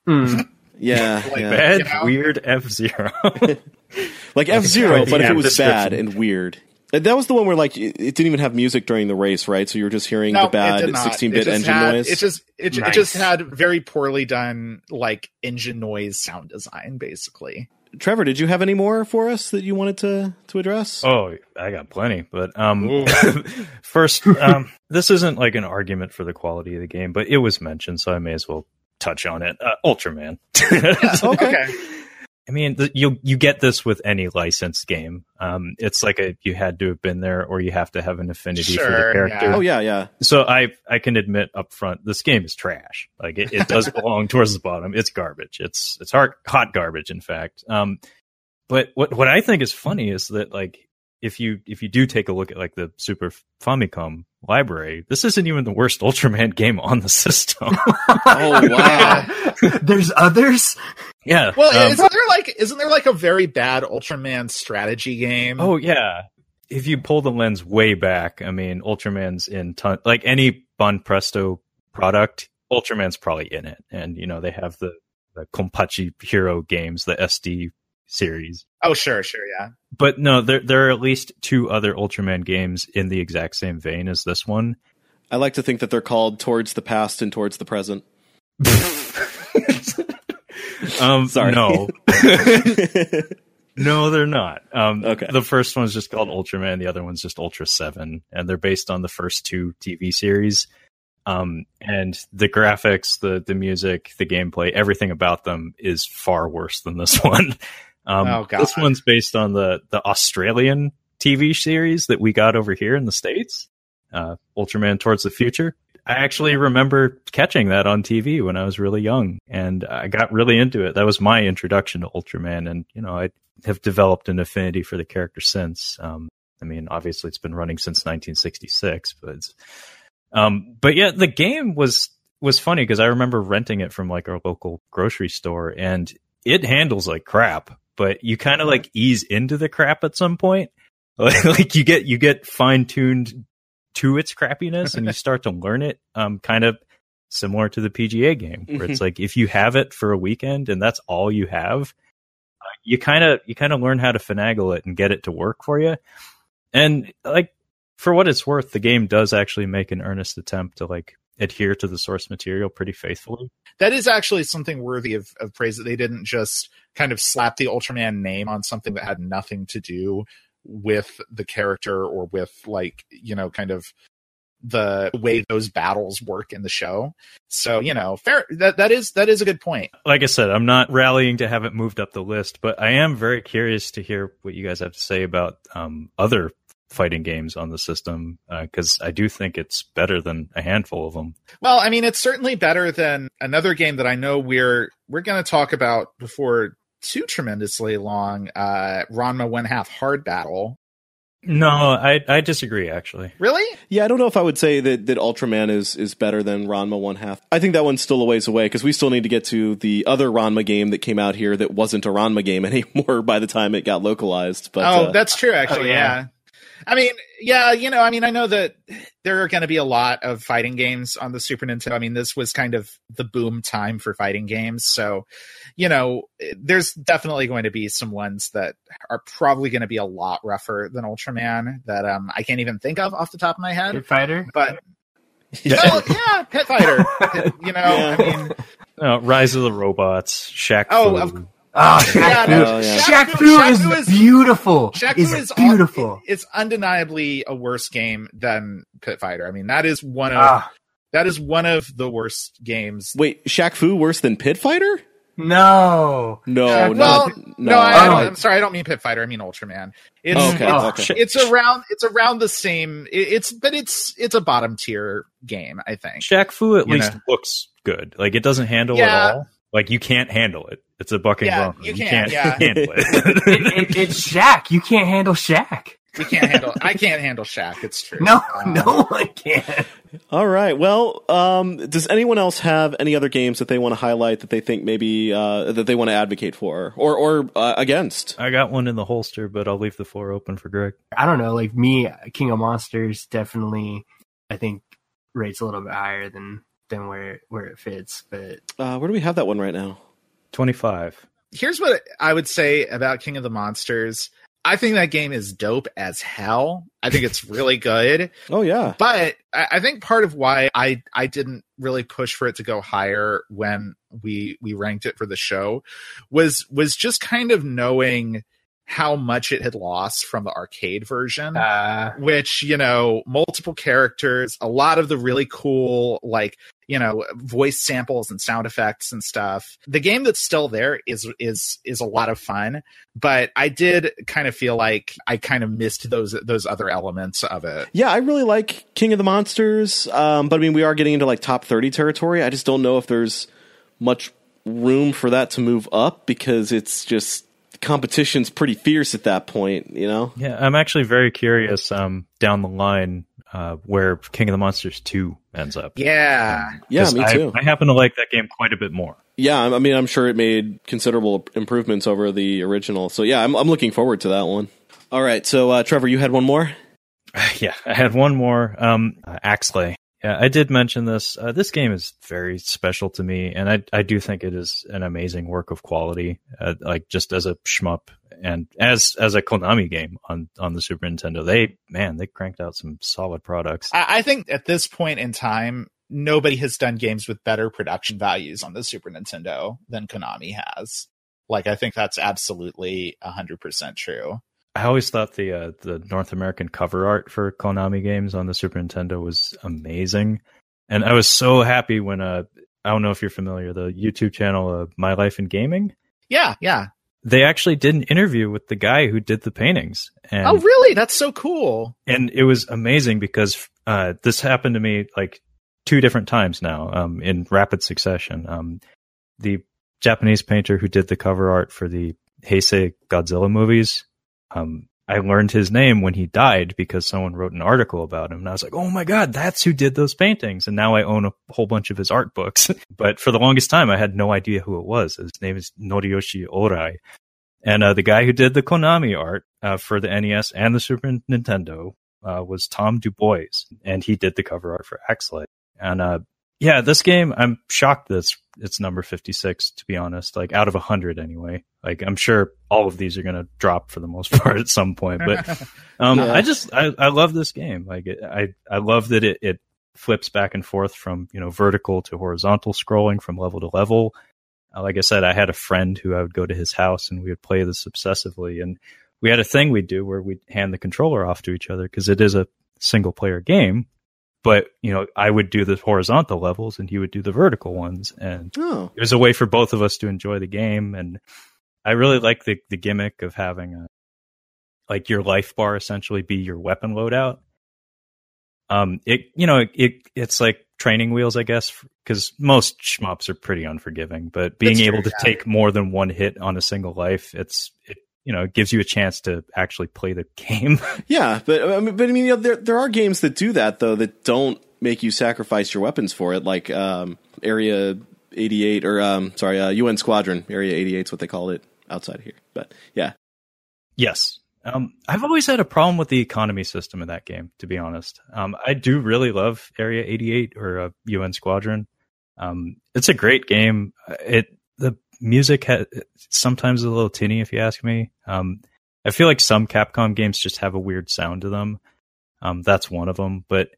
Hmm. yeah, like yeah. Bad, you know? weird F Zero. like F Zero, quite but if it was bad and weird. That was the one where like it it didn't even have music during the race, right? So you were just hearing the bad 16-bit engine had- noise. It just it, ju- it just had very poorly done like engine noise sound design, basically. Trevor, did you have any more for us that you wanted to to address? Oh, I got plenty. But um, first, um, this isn't like an argument for the quality of the game, but it was mentioned, so I may as well touch on it. Uh, Ultraman. Okay. I mean, the, you you get this with any licensed game. Um, it's like a you had to have been there, or you have to have an affinity for the character. yeah. Oh yeah, yeah. So I I can admit up front, this game is trash. Like it, it does belong towards the bottom. It's garbage. It's it's hard, hot garbage, in fact. Um, but what what I think is funny is that like if you if you do take a look at like the Super Famicom library, this isn't even the worst Ultraman game on the system. Oh wow. There's others. yeah. Well, um, isn't there like isn't there like a very bad Ultraman strategy game? Oh yeah. If you pull the lens way back, I mean, Ultraman's in ton like any Banpresto product, Ultraman's probably in it. And you know, they have the the Compati Hero games, the SD series. oh sure, sure, yeah. But no, there there are at least two other Ultraman games in the exact same vein as this one. I like to think that they're called towards the past and towards the present. Um Sorry. no. No, they're not. Um, Okay. The first one's just called Ultraman. The other one's just Ultra Seven, and they're based on the first two TV series. Um, and the graphics, the the music, the gameplay, everything about them is far worse than this one. Um, Oh, God. This one's based on the the Australian TV series that we got over here in the states, uh, Ultraman Towards the Future. I actually remember catching that on TV when I was really young, and I got really into it. That was my introduction to Ultraman, and you know, I have developed an affinity for the character since. Um, I mean, obviously, it's been running since 1966, but um, but yeah, the game was was funny because I remember renting it from like our local grocery store, and it handles like crap, but you kind of like ease into the crap at some point. like you get you get fine tuned to its crappiness and you start to learn it um kind of similar to the PGA game where it's like if you have it for a weekend and that's all you have uh, you kind of you kind of learn how to finagle it and get it to work for you. And like for what it's worth the game does actually make an earnest attempt to like adhere to the source material pretty faithfully That is actually something worthy of, of praise that they didn't just kind of slap the Ultraman name on something that had nothing to do with the character or with like, you know, kind of the way those battles work in the show. So, you know, fair that that is that is a good point. like I said, I'm not rallying to have it moved up the list, but I am very curious to hear what you guys have to say about um, other fighting games on the system because I do think it's better than a handful of them. Well, I mean, it's certainly better than another game that I know we're we're going to talk about before too tremendously long. Uh, Ranma One Half Hard Battle. No, I I disagree actually. Really? Yeah, I don't know if I would say that, that Ultraman is, is better than Ranma One Half. I think that one's still a ways away because we still need to get to the other Ranma game that came out here that wasn't a Ranma game anymore by the time it got localized. But oh, uh, that's true. Actually, oh, yeah. yeah. I mean, yeah, you know, I mean, I know that there are going to be a lot of fighting games on the Super Nintendo. I mean, this was kind of the boom time for fighting games. So, you know, there's definitely going to be some ones that are probably going to be a lot rougher than Ultraman that um I can't even think of off the top of my head. Pit Fighter. But yeah. well, yeah, Pit Fighter. You know, Yeah. I mean, Uh, Rise of the Robots, Shaq. Oh, Fu. of- Oh, Shaq Yeah, Fu. no, Oh, yeah. Shaq Fu- Fu Shaq is Fu is- beautiful. Shaq is Fu is beautiful. it- it's undeniably a worse game than Pit Fighter. I mean, that is one of Ah, that is one of the worst games. Wait, Shaq Fu worse than Pit Fighter? no. No, Uh, well, no. No, I, I Oh. don't, I'm sorry, I don't mean Pit Fighter. I mean Ultraman. It's okay, Oh, okay. Sh- it's around it's around the same. it- It's but it's it's a bottom tier game. I think. Shaq Fu at You least know. looks good. Like it doesn't handle Yeah. it all. Like you can't handle it. It's a bucking Yeah, drum. you can't, yeah. handle It, it. it, it's Shaq. You can't handle Shaq. We can't handle. I can't handle Shaq. It's true. No, Um, no one can. All right. Well, um, does anyone else have any other games that they want to highlight that they think maybe uh, that they want to advocate for or or uh, against? I got one in the holster, but I'll leave the floor open for Greg. I don't know. Like me, King of Monsters definitely, I think rates a little bit higher than than where where it fits. But Uh, where do we have that one right now? 25. Here's what I would say about King of the Monsters. I think that game is dope as hell. I think it's really good. Oh yeah. But I, I think part of why I I didn't really push for it to go higher when we we ranked it for the show was was just kind of knowing how much it had lost from the arcade version uh, which you know multiple characters a lot of the really cool like you know voice samples and sound effects and stuff the game that's still there is is is a lot of fun but i did kind of feel like i kind of missed those those other elements of it Yeah, I really like King of the Monsters, um, but I mean, we are getting into like top 30 territory. I just don't know if there's much room for that to move up because it's just competition's pretty fierce at that point, you know? Yeah, I'm actually very curious um, down the line uh, where King of the Monsters 2 ends up. yeah yeah, me too. I, happen to like that game quite a bit more. Yeah, I I mean, I'm sure it made considerable improvements over the original. So yeah, I'm, I'm looking forward to that one. All right, so uh, Trevor, you had one more. yeah, I had one more. Um, uh, Axelay. Yeah, I did mention this. Uh, this game is very special to me, and I I do think it is an amazing work of quality. Uh, like just as a shmup and as as a Konami game on on the Super Nintendo, they man they cranked out some solid products. I, I think at this point in time nobody has done games with better production values on the super nintendo than konami has like i think that's absolutely 100% true I always thought the uh, the North American cover art for Konami games on the Super Nintendo was amazing, and I was so happy when uh I don't know if you're familiar the YouTube channel uh, My Life in Gaming. yeah yeah They actually did an interview with the guy who did the paintings, and oh really that's so cool and it was amazing because uh, this happened to me like two different times now um, in rapid succession. Um, the Japanese painter who did the cover art for the Heisei Godzilla movies, um, I learned his name when he died because someone wrote an article about him, and I was like, "Oh my god, that's who did those paintings!" And now I own a whole bunch of his art books. but for the longest time, I had no idea who it was. His name is Noriyoshi Orai, and uh, the guy who did the Konami art uh, for the NES and the Super Nintendo uh, was Tom Dubois, and he did the cover art for Axelay. And uh, yeah, this game, I'm shocked that it's, it's number 56, to be honest, like out of 100 anyway. Like, I'm sure all of these are going to drop for the most part at some point, but um, Yeah. I just, I, I love this game. Like, it, I, I love that it, it flips back and forth from, you know, vertical to horizontal scrolling from level to level. Uh, like I said, I had a friend who I would go to his house and we would play this obsessively. And we had a thing we'd do where we'd hand the controller off to each other because it is a single player game. But, you know, I would do the horizontal levels and he would do the vertical ones. And Oh, it was a way for both of us to enjoy the game. And I really like the, the gimmick of having a, like your life bar essentially be your weapon loadout. Um, it, you know, it, it's like training wheels, I guess, because most shmups are pretty unforgiving, but being That's able true, to yeah. take more than one hit on a single life, it's, it, you know, it gives you a chance to actually play the game. yeah, but I mean, but I mean, you know, there there are games that do that though that don't make you sacrifice your weapons for it, like um, Area 88 or um, sorry, uh, UN Squadron Area 88 is what they call it outside of here. But yeah, Yes. Um, I've always had a problem with the economy system in that game, to be honest. Um, I do really love Area 88 or uh, UN Squadron. Um, it's a great game. It music ha- sometimes is a little tinny, if you ask me. Um, I feel like some Capcom games just have a weird sound to them. Um, that's one of them, but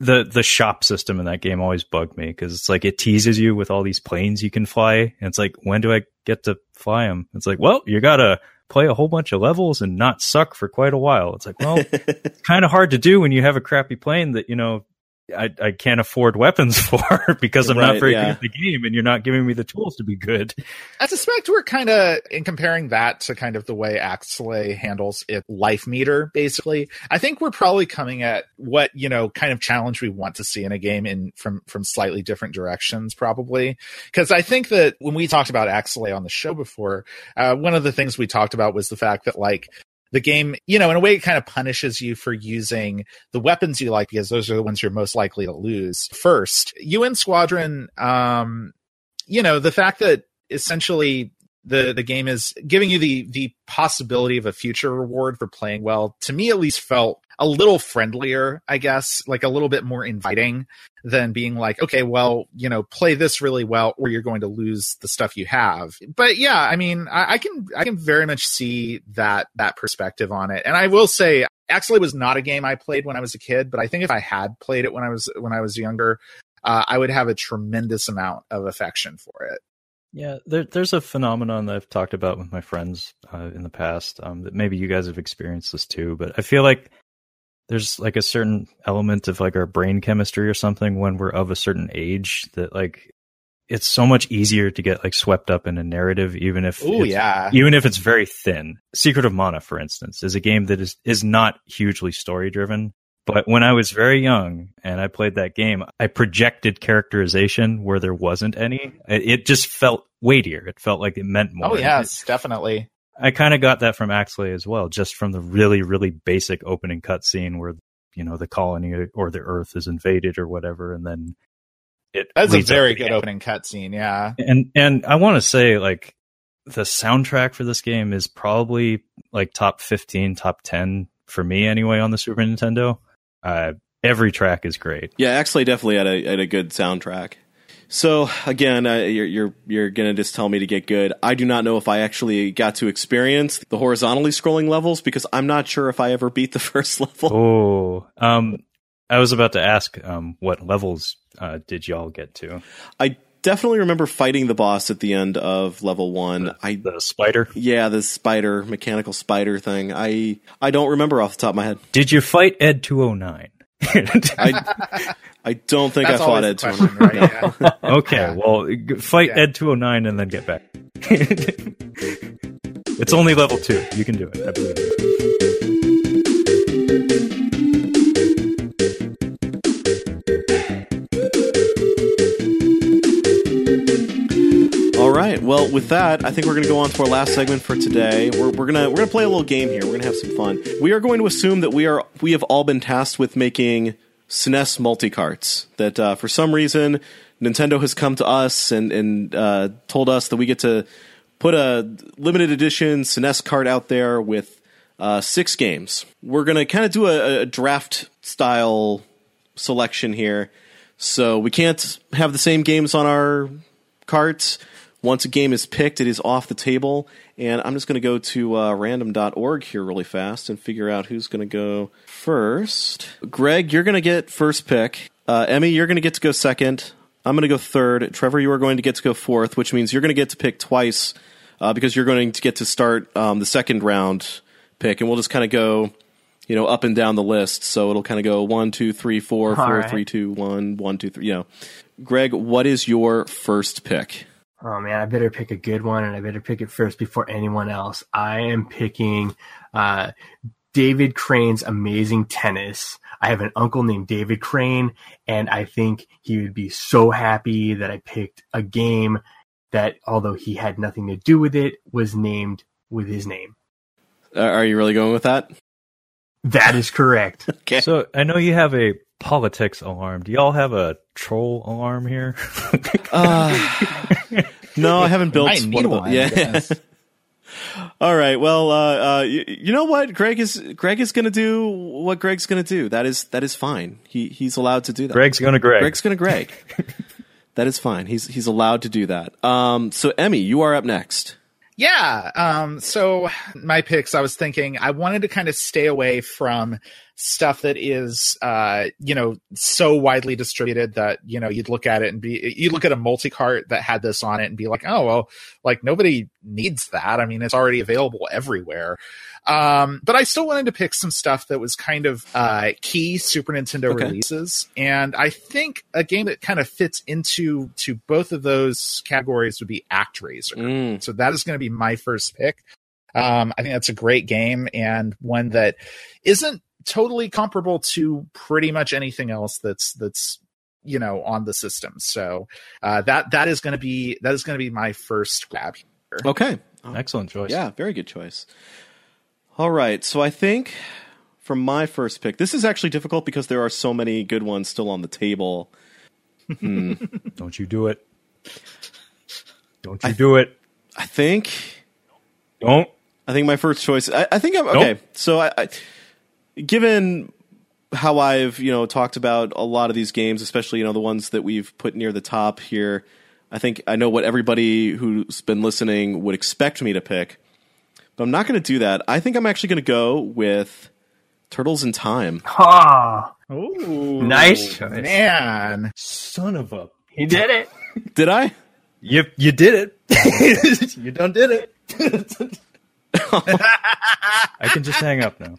the the shop system in that game always bugged me because it's like it teases you with all these planes you can fly, and it's like when do I get to fly them? It's like, well, you gotta play a whole bunch of levels and not suck for quite a while. It's like, well, it's kind of hard to do when you have a crappy plane that you know I, I can't afford weapons for because I'm not very yeah. good at the game, and you're not giving me the tools to be good. I suspect we're kind of in comparing that to kind of the way Axelay handles it life meter, basically. I think we're probably coming at what, you know, kind of challenge we want to see in a game in from from slightly different directions, probably. Because I think that when we talked about Axelay on the show before, uh, one of the things we talked about was the fact that like the game, you know, in a way, it kind of punishes you for using the weapons you like because those are the ones you're most likely to lose first. UN Squadron, um, you know, the fact that essentially the the game is giving you the the possibility of a future reward for playing well to me at least felt a little friendlier i guess like a little bit more inviting than being like okay well you know play this really well or you're going to lose the stuff you have. But yeah i mean I, I can i can very much see that that perspective on it. And i will say actually was not a game i played when i was a kid but i think if i had played it when i was when i was younger uh, i would have a tremendous amount of affection for it. Yeah, there, there's a phenomenon that I've talked about with my friends uh, in the past um, that maybe you guys have experienced this too, but I feel like there's like a certain element of like our brain chemistry or something when we're of a certain age that like it's so much easier to get like swept up in a narrative even if oh yeah even if it's very thin. Secret of Mana, for instance, is a game that is is not hugely story driven. But when I was very young and I played that game, I projected characterization where there wasn't any. It, it just felt weightier. It felt like it meant more. oh yes definitely I kind of got that from Axelay as well, just from the really, really basic opening cutscene where you know the colony or the Earth is invaded or whatever, and then it. that's a very good end. opening cutscene yeah And and I want to say like the soundtrack for this game is probably like top fifteen, top ten for me anyway on the Super Nintendo. Uh, every track is great. Yeah, actually, definitely had a had a good soundtrack. So again, uh, you're you're you're gonna just tell me to get good. I do not know if I actually got to experience the horizontally scrolling levels because I'm not sure if I ever beat the first level. Oh, um, I was about to ask, um, what levels uh, did y'all get to? I definitely remember fighting the boss at the end of level one. I The spider. yeah, the spider mechanical spider thing. I I don't remember off the top of my head. Did you fight Ed two oh nine? I I don't think that's I fought Ed the to question, right yeah. Okay, Yeah. well, fight Yeah. Ed 209 and then get back. it's only level 2. You can do it. I believe All right. Well, with that, I think we're going to go on to our last segment for today. We're, we're gonna we're gonna play a little game here. We're gonna have some fun. We are going to assume that we are we have all been tasked with making SNES multi-carts. That uh, for some reason Nintendo has come to us and and uh, told us that we get to put a limited edition SNES cart out there with uh, six games. We're gonna kind of do a, a draft style selection here. So we can't have the same games on our carts. Once a game is picked, it is off the table. And I'm just going to go to uh, random.org here really fast and figure out who's going to go first. Greg, you're going to get first pick. Uh, Emmy, you're going to get to go second. I'm going to go third. Trevor, you are going to get to go fourth, which means you're going to get to pick twice uh, because you're going to get to start um, the second round pick. And we'll just kind of go, you know, up and down the list. So it'll kind of go one, two, three, four, All four, right. three, two, one, one, two, three. You know, Greg, what is your first pick? Oh man, I better pick a good one, and I better pick it first before anyone else. I am picking uh, David Crane's Amazing Tennis. I have an uncle named David Crane, and I think he would be so happy that I picked a game that, although he had nothing to do with it, was named with his name. Uh, are you really going with that? That is correct. Okay. So I know you have a politics alarm. Do y'all have a troll alarm here? Uh, no, I haven't built Might need one one, them. Yeah. All right. Well, uh, uh, you, you know what? Greg is Greg is going to do what Greg's going to do. That is that is fine. He he's allowed to do that. Greg's gonna Greg. Greg's going to Greg. that is fine. He's he's allowed to do that. Um. So Emmy, you are up next. Yeah. Um, so my picks, I was thinking I wanted to kind of stay away from stuff that is, uh, you know, so widely distributed that, you know, you'd look at it and be, you look at a multi-cart that had this on it and be like, oh, well, like nobody needs that. I mean, it's already available everywhere. Um, but I still wanted to pick some stuff that was kind of, uh, key Super Nintendo Okay. releases. And I think a game that kind of fits into, to both of those categories would be ActRaiser. Mm. So that is going to be my first pick. Um, I think that's a great game and one that isn't totally comparable to pretty much anything else that's that's you know on the system. So uh, that that is going to be that is going to be my first grab here. Okay. Excellent choice. Yeah. Very good choice. All right, so I think for my first pick, this is actually difficult because there are so many good ones still on the table. Don't you do it. Don't you do it. I think Don't. I think my first choice. I, I think I'm okay. So I, I, given how I've you know talked about a lot of these games, especially you know the ones that we've put near the top here, I think I know what everybody who's been listening would expect me to pick, but I'm not going to do that. I think I'm actually going to go with Turtles in Time. Ah, Ooh, Nice choice. man. Son of a. he did it. Did I? You, you did it. you done did it. I can just hang up now.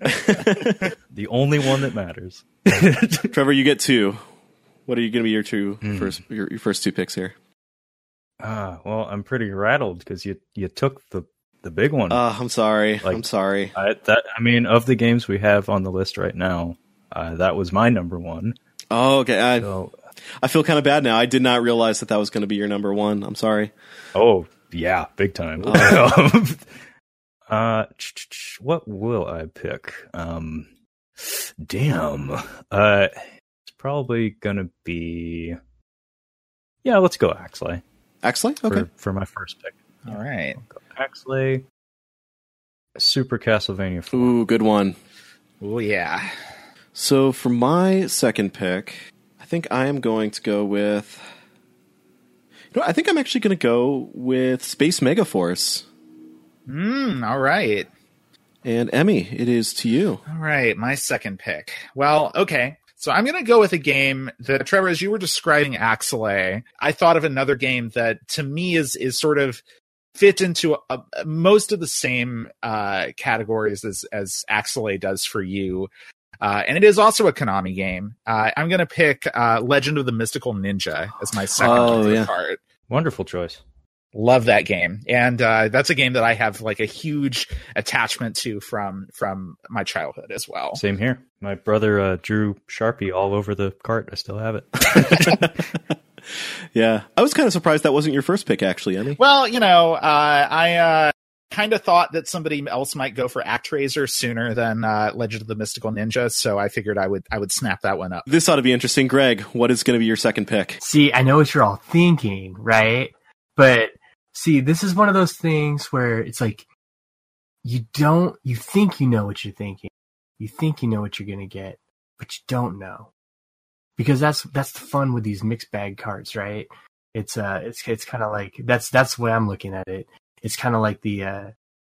The only one that matters. Trevor, you get two. What are you going to be your two first your, your first two picks here? Ah, well, I'm pretty rattled because you you took the the big one. Uh, I'm sorry. Like- I'm sorry. I, that I mean, of the games we have on the list right now, uh, that was my number one. Oh, okay. I, So, I feel kind of bad now. I did not realize that that was going to be your number one. I'm sorry. oh yeah, big time. uh, what will I pick? Um, damn. Uh, it's probably gonna be. Yeah, let's go Axelay Axelay? Okay. for for my first pick. All right. Go Axelay. Super Castlevania 4. Ooh, good one. Oh yeah. So for my second pick, I think I am going to go with. You know, I think I'm actually going to go with Space Megaforce. Mm, all right. And Emmy, it is to you. All right, my second pick. Well, okay. So I'm going to go with a game that Trevor, as you were describing Axelay, I thought of another game that to me is is sort of fit into a, a- most of the same uh, categories as as Axelay does for you. Uh, and it is also a Konami game. Uh, I'm going to pick uh, Legend of the Mystical Ninja as my second Oh, yeah. part. Wonderful choice. Love that game, and uh, that's a game that I have like a huge attachment to from from my childhood as well. Same here. My brother uh, drew Sharpie all over the cart. I still have it. Yeah. I was kind of surprised that wasn't your first pick, actually, Emmy. Well, you know, uh, I uh, kind of thought that somebody else might go for ActRaiser sooner than uh, Legend of the Mystical Ninja, so I figured I would I would snap that one up. This ought to be interesting. Greg, what is going to be your second pick? See, I know what you're all thinking, right? But see, this is one of those things where it's like you don't you think you know what you're thinking. You think you know what you're going to get, but you don't know. Because that's that's the fun with these mixed bag cards, right? It's uh it's it's kind of like that's that's the way I'm looking at it. It's kind of like the uh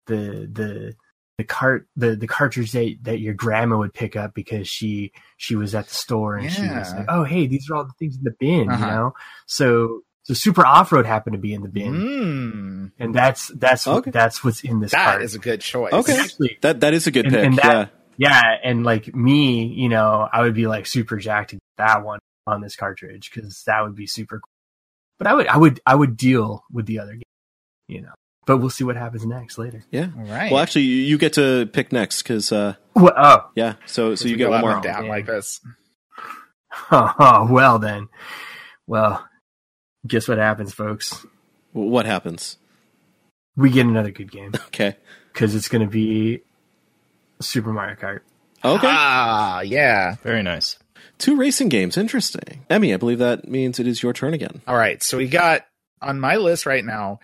the the the cart the the cartridge that that your grandma would pick up because she she was at the store and she was like, "Oh, hey, these are all the things in the bin," Uh-huh. you know. So so Super Off Road happened to be in the bin, Mm, and that's that's what, Okay. that's what's in this that card. is a good choice. Okay. Actually, That That is a good And- pick. and that- yeah. yeah, and like me, you know, I would be like super jacked to get that one on this cartridge because that would be super cool. But I would I would I would deal with the other game, you know. But we'll see what happens next later. Yeah. All right. Well, actually, you you get to pick next because, uh, Well, oh, yeah. So, so you get go one up more. down Yeah. like this. oh, well then. Well, guess what happens, folks? What happens? We get another good game Okay. because it's going to be Super Mario Kart. Okay. Ah, yeah. Very nice. Two racing games. Interesting. Emmy, I believe that means it is your turn again. All right. So we got on my list right now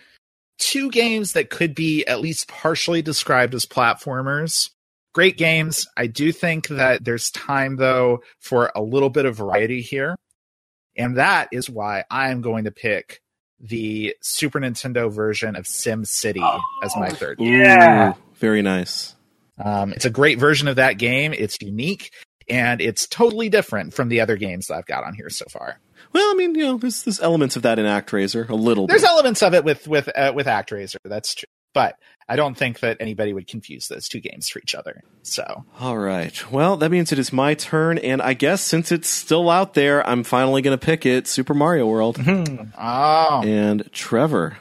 two games that could be at least partially described as platformers. Great games. I do think that there's time, though, for a little bit of variety here. And that is why I'm going to pick the Super Nintendo version of Sim City as my third. Yeah. Ooh, very nice. Um, it's a great version of that game. It's unique and it's totally different from the other games that I've got on here so far. Well, I mean, you know, there's, there's elements of that in ActRaiser, a little There's bit. elements of it with with uh, with ActRaiser. That's true, but I don't think that anybody would confuse those two games for each other. So All right. Well, that means it is my turn, and I guess since it's still out there, I'm finally going to pick it Super Mario World. oh, and Trevor.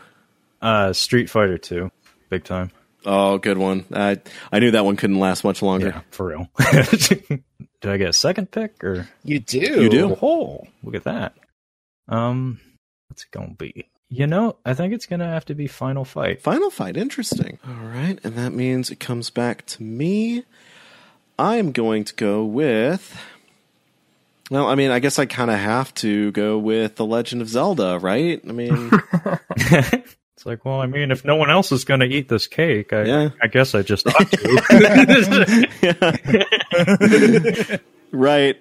Uh, Street Fighter 2. Big time. Oh, good one. I I knew that one couldn't last much longer. Yeah, for real. Did I get a second pick or? you do. You do. Oh, look at that. Um, what's it gonna be? You know, I think it's gonna have to be Final Fight. Final fight, interesting. All right, and that means it comes back to me. I'm going to go with. Well, I mean, I guess I kind of have to go with The Legend of Zelda, right? I mean, it's like, well, I mean, if no one else is gonna eat this cake, I, Yeah. I guess I just ought to. right.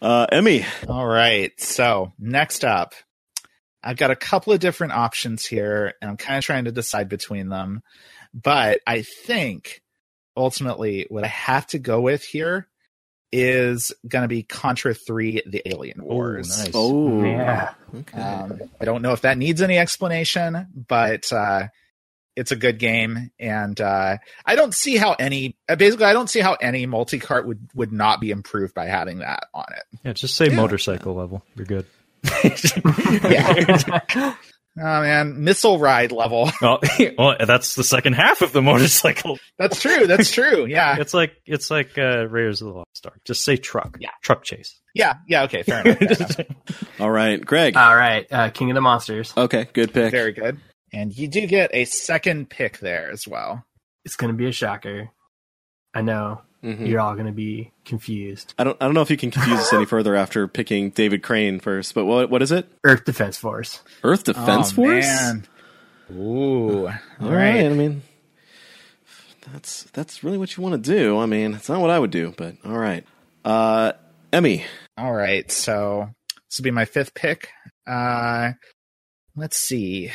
uh, Emmy. All right. So next up, I've got a couple of different options here, and I'm kind of trying to decide between them. But I think ultimately what I have to go with here is going to be Contra 3 The Alien Wars. nice. Oh, Yeah. Okay. Um, I don't know if that needs any explanation, but uh, it's a good game, and uh, I don't see how any uh, basically I don't see how any multi cart would would not be improved by having that on it. yeah, just say Yeah. motorcycle level. You're good. Yeah. Oh man, missile ride level. well, well, that's the second half of the motorcycle. That's true. That's true. Yeah, It's like it's like uh, Raiders of the Lost Ark. Just say truck. Yeah. truck chase. yeah, yeah. Okay, fair enough. Fair enough. All right, Greg. All right, uh, King of the Monsters. okay, good pick. Very good. And you do get a second pick there as well. It's going to be a shocker. I know Mhm. you're all going to be confused. I don't. I don't know if you can confuse us any further after picking David Crane first. But what? What is it? Earth Defense Force. Earth Defense Oh, Force. man. Ooh. All All right. right. I mean, that's that's really what you want to do. I mean, it's not what I would do, but all right. Uh, Emmy. All right. So this will be my fifth pick. Uh, let's see.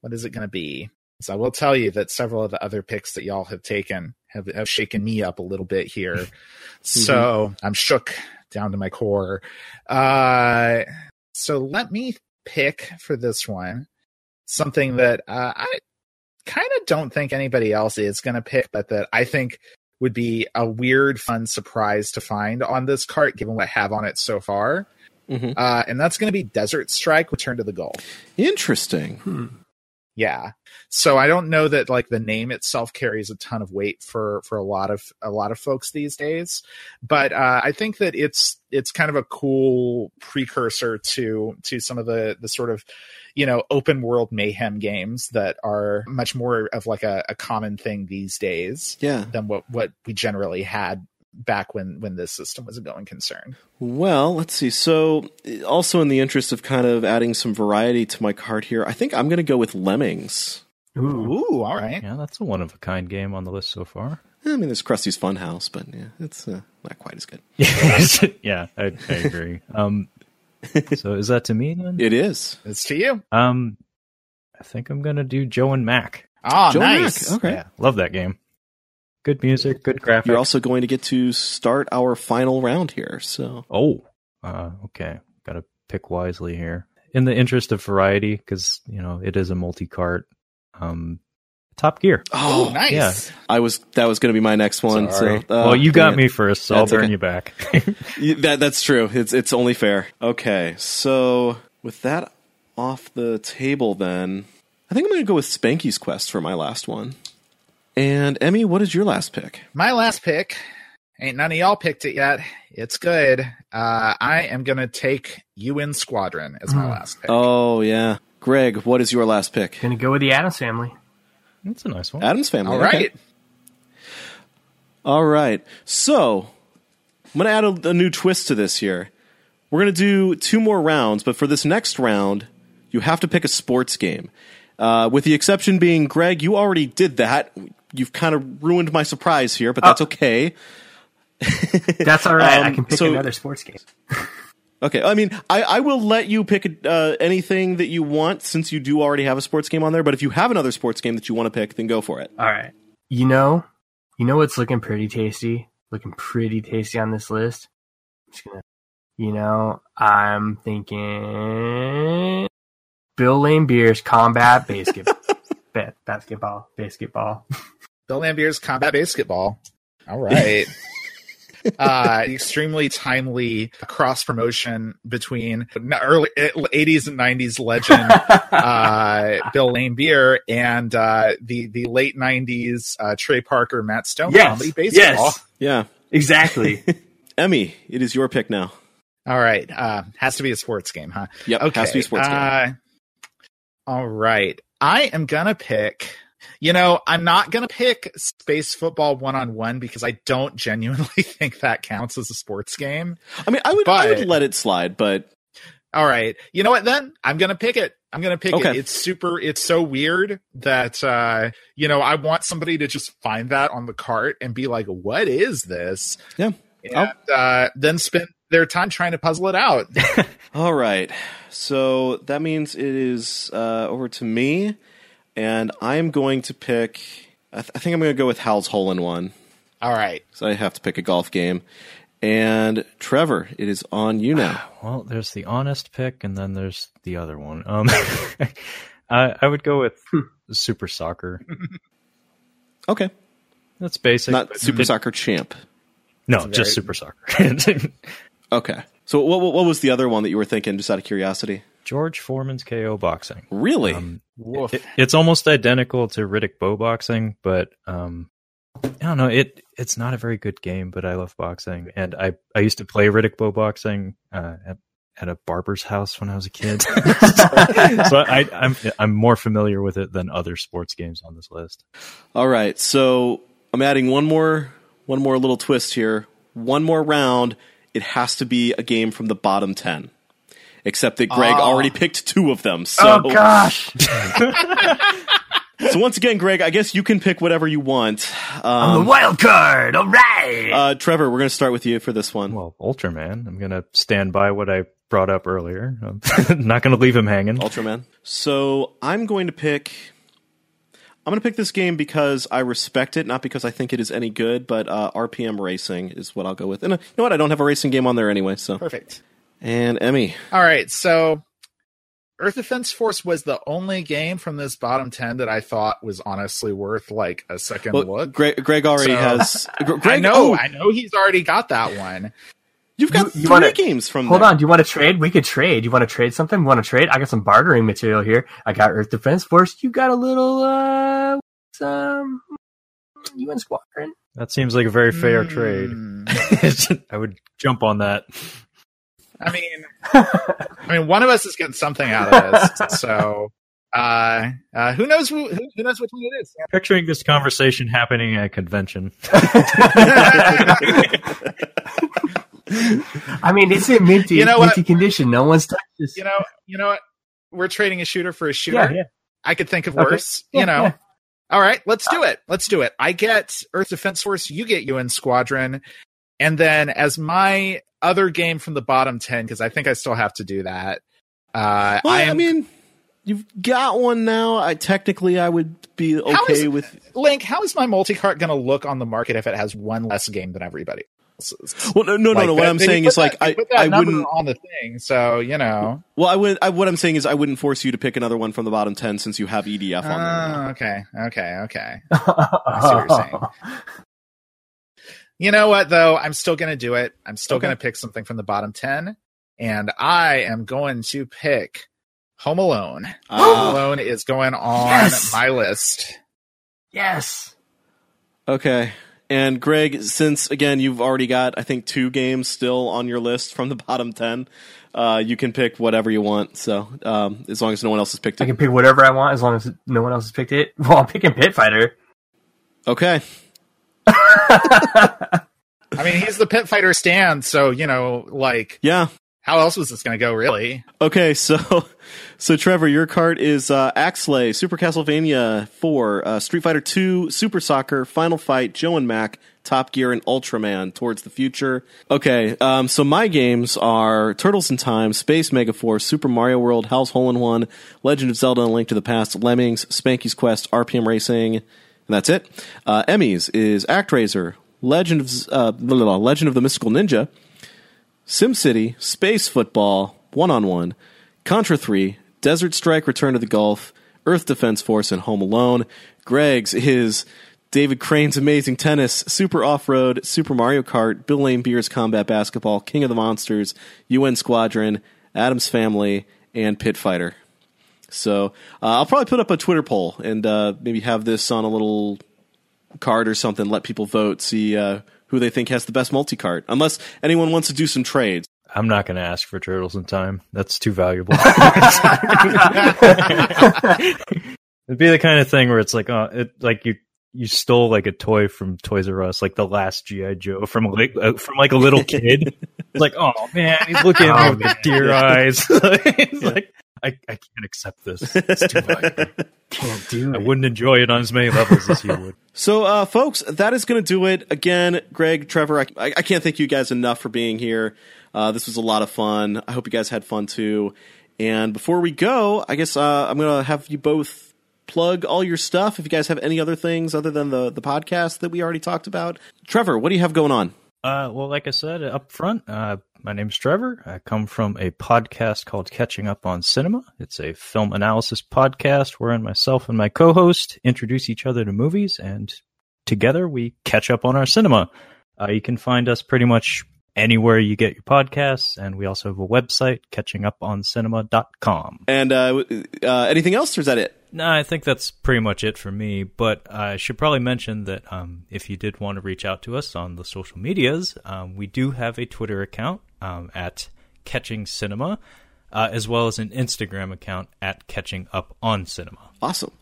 What is it going to be? So I will tell you that several of the other picks that y'all have taken have, have shaken me up a little bit here. so I'm shook down to my core. Uh, so let me pick for this one something that uh, I kind of don't think anybody else is going to pick, but that I think would be a weird, fun surprise to find on this cart, given what I have on it so far. Mhm. Uh, and that's going to be Desert Strike: Return to the Gulf. Interesting. Hmm. Yeah. So I don't know that like the name itself carries a ton of weight for for a lot of a lot of folks these days, but uh, I think that it's it's kind of a cool precursor to to some of the the sort of you know open world mayhem games that are much more of like a, a common thing these days Yeah. than what what we generally had back when when this system was a going concern. Well, let's see. So, also in the interest of kind of adding some variety to my card here, I think I'm going to go with Lemmings. Ooh. Ooh, all right. Yeah, that's a one of a kind game on the list so far. I mean, there's Krusty's Funhouse, but yeah, it's uh, not quite as good. yeah, I, I agree. Um, so is that to me then? It is. It's to you. Um, I think I'm gonna do Joe and Mac. Oh, Joe nice. Mac, Okay. Yeah, love that game. Good music, good graphics. You're also going to get to start our final round here. So, Oh, uh, okay. Got to pick wisely here. In the interest of variety, because you know it is a multi-cart. Um, Top Gear. Oh, nice. yeah. I was that was going to be my next one. Sorry. So, uh, well, you got dang me first, so I'll That's burn okay. you back. That that's true. It's it's only fair. Okay, so with that off the table, then I think I'm going to go with Spanky's Quest for my last one. And Emmy, what is your last pick? My last pick, ain't none of y'all picked it yet. It's good. Uh, I am going to take UN Squadron as my Hmm. last pick. Oh yeah, Greg, what is your last pick? Gonna go with the Addams Family. That's a nice one. Addams Family. All okay. right. All right. So I'm going to add a, a new twist to this here. We're going to do two more rounds, but for this next round, you have to pick a sports game. Uh, with the exception being, Greg, you already did that. You've kind of ruined my surprise here, but that's okay. That's all right. I Um, can pick so- another sports game. Okay. I mean, I, I will let you pick uh, anything that you want since you do already have a sports game on there. But if you have another sports game that you want to pick, then go for it. All right. You know, you know what's looking pretty tasty? Looking pretty tasty on this list. I'm just gonna, you know, I'm thinking Bill Laimbeer's Combat Basketball. basketball. Basketball. Bill Laimbeer's Combat Basketball. All right. uh, extremely timely cross promotion between n- early 80s and 90s legend uh, Bill Lambier and uh, the the late 90s uh, Trey Parker Matt Stone Yes, comedy baseball. yes. Yeah. Exactly. Emmy, it is your pick now. All right, uh, has to be a sports game, huh? Yep. Okay, Has to be a sports game. uh, All right. I am going to pick. You know, I'm not going to pick space football one on one because I don't genuinely think that counts as a sports game. I mean, I would, I would let it slide, but All right. You know what then? I'm going to pick it. I'm going to pick Okay. it. It's super it's so weird that uh you know, I want somebody to just find that on the cart and be like, "What is this?" yeah. And uh then spend their time trying to puzzle it out. All right. So that means it is uh, over to me, and I'm going to pick. I, th- I think I'm going to go with Hal's Hole in One. All right. So I have to pick a golf game. And Trevor, it is on you now. Well, there's the honest pick, and then there's the other one. Um, I, I would go with Super Soccer. Okay. That's basic. Not but Super it- Soccer Champ. No, very- just Super Soccer. Okay. So what, what what was the other one that you were thinking, just out of curiosity? George Foreman's KO boxing. Really? Um, Woof. it- it's almost identical to Riddick Bowe boxing, but um, I don't know. It it's not a very good game, but I love boxing, and I I used to play Riddick Bowe boxing uh, at at a barber's house when I was a kid. so I, I'm I'm more familiar with it than other sports games on this list. All right. So I'm adding one more one more little twist here. One more round. It has to be a game from the bottom ten. Except that Greg Ah. already picked two of them. So oh gosh, So once again, Greg, I guess you can pick whatever you want. I'm the Um, wild card. All right. uh, Trevor, we're going to start with you for this one. Well, Ultraman. I'm gonna stand by what I brought up earlier. I'm not gonna leave him hanging. Ultraman. So I'm going to pick. I'm going to pick this game because I respect it, not because I think it is any good. But uh, RPM Racing is what I'll go with. And uh, you know what? I don't have a racing game on there anyway. So Perfect. And Emmy. All right, so Earth Defense Force was the only game from this bottom 10 that I thought was honestly worth like a second Well, look. Greg, Greg already So- has. Greg, I know, oh, I know he's already got that one. you've got You- you three wanna- games from. Hold there. on. Do you want to trade? We could trade. You want to trade something? You want to trade? I got some bartering material here. I got Earth Defense Force. You got a little uh some UN Squadron. That seems like a very fair trade. Hmm. I would jump on that. I mean, I mean, one of us is getting something out of this. So, uh, uh, who knows? Who, who knows which one it is? Picturing this conversation happening at a convention. I mean, it's in minty, You know what? minty condition. No one's touched this. You know, you know what? We're trading a shooter for a shooter. yeah, yeah. I could think of Okay. worse. Yeah, you know. yeah. All right, let's do it. Let's do it. I get Earth Defense Force, you get UN Squadron. And then as my other game from the bottom 10, because I think I still have to do that. Uh, Well, I I, mean, you've got one now. I technically I would be okay is- with. Link, how is my multi cart going to look on the market if it has one less game than everybody else's? Well, no, no, Like, no. no. What I'm saying is like that- they I, I wouldn't. on the thing, so you know. Well, I would. I, what I'm saying is I wouldn't force you to pick another one from the bottom ten since you have EDF on there. now. Oh, okay, okay, okay. see what you're saying. You know what though? I'm still going to do it. I'm still Okay. going to pick something from the bottom 10 and I am going to pick Home Alone. Home Alone is going on Yes! my list. Yes. okay. And Greg, since again you've already got I think two games still on your list from the bottom ten, uh, you can pick whatever you want. So um, as long as no one else has picked it, I can pick whatever I want as long as no one else has picked it. Well, I'm picking Pit Fighter. Okay. I mean, he's the pit fighter stand, so you know, like Yeah. how else was this going to go really? Okay, so so Trevor, your card is uh, Axelay, Super Castlevania 4, uh, Street Fighter 2, Super Soccer, Final Fight, Joe and Mac, Top Gear, and Ultraman Towards the Future. Okay, um, so my games are Turtles in Time, Space Megaforce, Super Mario World, Hal's Hole in One, Legend of Zelda: A Link to the Past, Lemmings, Spanky's Quest, RPM Racing, and that's it. Uh, Emmys is ActRaiser, Legend of uh, blah, blah, blah, Legend of the Mystical Ninja, SimCity, Space Football, One on One, Contra 3, Desert Strike, Return to the Gulf, Earth Defense Force, and Home Alone. Greg's is David Crane's Amazing Tennis, Super Off Road, Super Mario Kart, Bill Laimbeer's Combat Basketball, King of the Monsters, UN Squadron, Addams Family, and Pit Fighter. So uh, I'll probably put up a Twitter poll and uh, maybe have this on a little card or something. Let people vote, see uh, who they think has the best multi card. Unless anyone wants to do some trades. I'm not going to ask for Turtles in Time. That's too valuable. It'd be the kind of thing where it's like, oh, it like you you stole like a toy from Toys R Us, like the last GI Joe from like uh, from like a little kid. it's like, oh man, he's looking at me Oh, with man. deer eyes. it's like, I, I can't accept this. It's too valuable. Can't do I wouldn't enjoy it on as many levels as you would. So, uh, folks, that is going to do it. Again, Greg, Trevor, I, I can't thank you guys enough for being here. Uh, this was a lot of fun. I hope you guys had fun too. And before we go, I guess uh, I'm going to have you both plug all your stuff. If you guys have any other things other than the the podcast that we already talked about, Trevor, what do you have going on? Uh, well, like I said up front, uh, my name's Trevor. I come from a podcast called Catching Up on Cinema. It's a film analysis podcast wherein myself and my co-host introduce each other to movies, and together we catch up on our cinema. Uh, you can find us pretty much anywhere you get your podcasts, and we also have a website, catchinguponcinema.com. And uh, uh, anything else, or is that it? No, I think that's pretty much it for me. But I should probably mention that um, if you did want to reach out to us on the social medias, um, we do have a Twitter account um, at Catching Cinema, uh, as well as an Instagram account at Catching Up on Cinema. Awesome.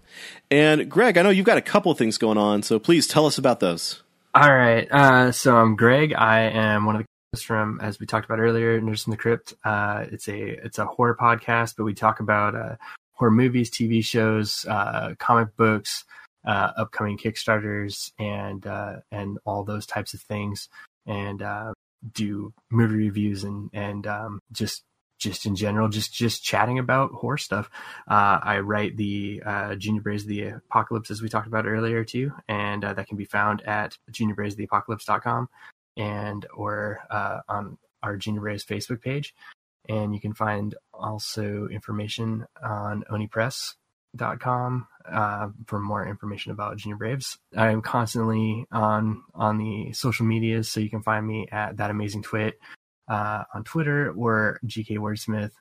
And Greg, I know you've got a couple of things going on, so please tell us about those. All right. Uh, so I'm Greg. I am one of the hosts from, as we talked about earlier, Nurse in the Crypt. Uh, it's a it's a horror podcast, but we talk about uh, horror movies, TV shows, uh, comic books, uh, upcoming Kickstarters, and uh, and all those types of things, and uh, do movie reviews and and um, just just in general, just just chatting about horror stuff. Uh, I write the uh, Junior Braves of the Apocalypse, as we talked about earlier too, and uh, that can be found at juniorbravesoftheapocalypse.com and or uh, on our Junior Braves Facebook page. And you can find also information on onipress.com uh, for more information about Junior Braves. I'm constantly on on the social medias, so you can find me at that amazing twit uh, on Twitter or GK Wordsmith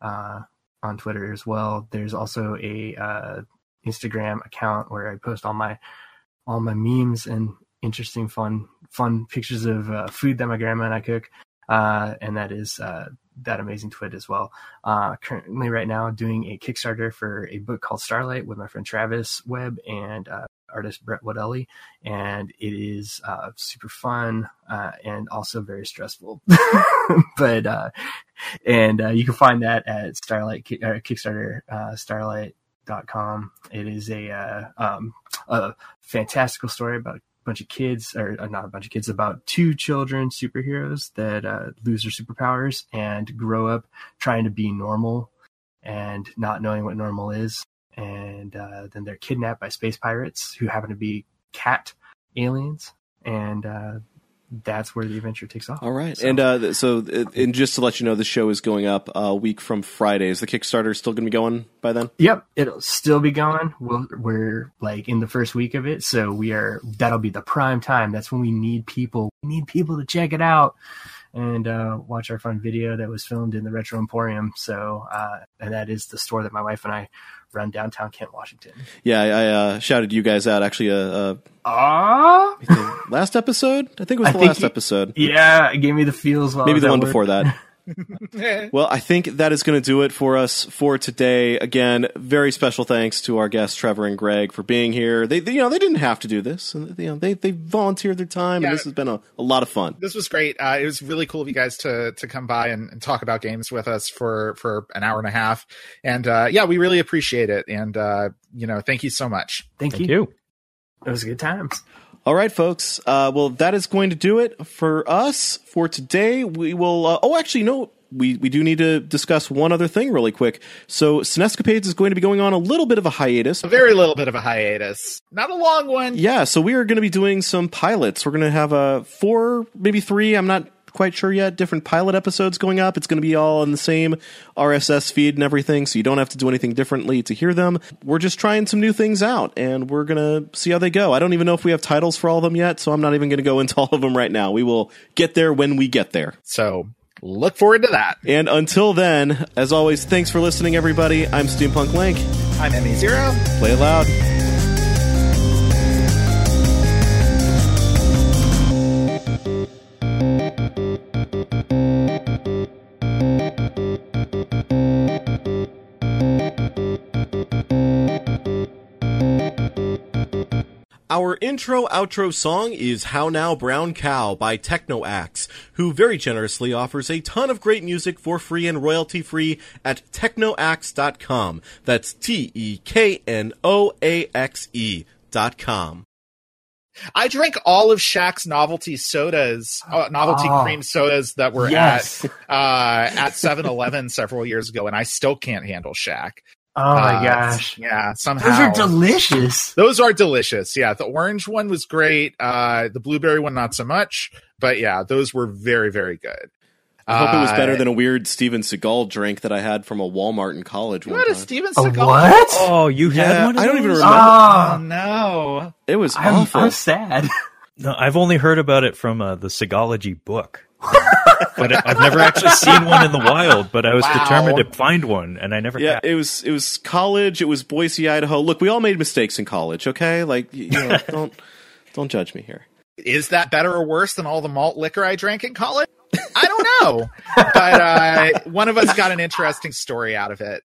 uh, on Twitter as well. There's also a uh, Instagram account where I post all my all my memes and interesting, fun fun pictures of uh, food that my grandma and I cook, uh, and that is uh, that amazing twit as well. Uh, currently, right now, doing a Kickstarter for a book called Starlight with my friend Travis Webb and uh, artist Brett Wadelli, and it is uh, super fun uh, and also very stressful. but uh, and uh, you can find that at Starlight Ki- Kickstarter uh, Starlight.com. It is a um, a fantastical story about bunch of kids, or uh, not a bunch of kids, about two children superheroes that uh, lose their superpowers and grow up trying to be normal and not knowing what normal is. And uh, then they're kidnapped by space pirates who happen to be cat aliens. And uh, that's where the adventure takes off. All right. So- And uh, so, uh, and just to let you know, the show is going up a week from Friday. Is the Kickstarter still going to be going by then? Yep, it'll still be going. We'll, we're like in the first week of it, so we are. That'll be the prime time. That's when we need people. We need people to check it out and uh, watch our fun video that was filmed in the Retro Emporium. So, uh, and that is the store that my wife and I run downtown Kent, Washington. Yeah, I, I uh, shouted you guys out actually. Uh, uh, Ah, last episode, I think it was the last you- episode. yeah, it gave me the feels. While I Maybe the one before that. Well, I think that is going to do it for us for today. Again, very special thanks to our guests Trevor and Greg for being here. They, they you know, they didn't have to do this. and, You know, they they volunteered their time, Yeah. and this has been a, a lot of fun. this was great. Uh, it was really cool of you guys to to come by and, and talk about games with us for for an hour and a half. And uh, yeah, we really appreciate it. And uh, you know, thank you so much. Thank, Thank you. you. It was good times. All right, folks. Uh, well, that is going to do it for us for today. We will. Uh, oh, actually, no. We, we do need to discuss one other thing really quick. So, Cinescapades is going to be going on a little bit of a hiatus. A very little bit of a hiatus, not a long one. Yeah, so we are going to be doing some pilots. We're going to have uh, four, maybe three. I'm not quite sure yet. Different pilot episodes going up. It's going to be all in the same RSS feed and everything, so you don't have to do anything differently to hear them. We're just trying some new things out, and we're going to see how they go. I don't even know if we have titles for all of them yet, so I'm not even going to go into all of them right now. We will get there when we get there. So look forward to that. And until then, as always, thanks for listening, everybody. I'm Steampunk Link. I'm Emmy Zero. Play it loud. Our intro outro song is How Now Brown Cow by TeknoAxe, who very generously offers a ton of great music for free and royalty free at teknoaxe.com. That's T E K N O A X E dot com. I drank all of Shaq's novelty sodas, uh, novelty Oh. cream sodas that were Yes. at uh, at 7-Eleven several years ago, and I still can't handle Shaq. Oh my Uh, gosh. Yeah, somehow Those are delicious. Those are delicious. Yeah, the orange one was great. Uh, the blueberry one not so much, but yeah, those were very very good. I hope it was Uh, better than a weird Steven Seagal drink that I had from a Walmart in college You one had a time. Steven A Seagal. what? Oh, you Yeah, had one. Of I don't even those? remember. Oh Oh, no! It was I'm, awful. I'm sad. No, I've only heard about it from uh, the Seagalogy book. but I- I've never actually seen one in the wild. But I was Wow. determined to find one, and I never. Yeah, have. it was it was college. It was Boise, Idaho. Look, we all made mistakes in college. Okay, like you know, don't don't judge me here. Is that better or worse than all the malt liquor I drank in college? I don't know, but uh, one of us got an interesting story out of it.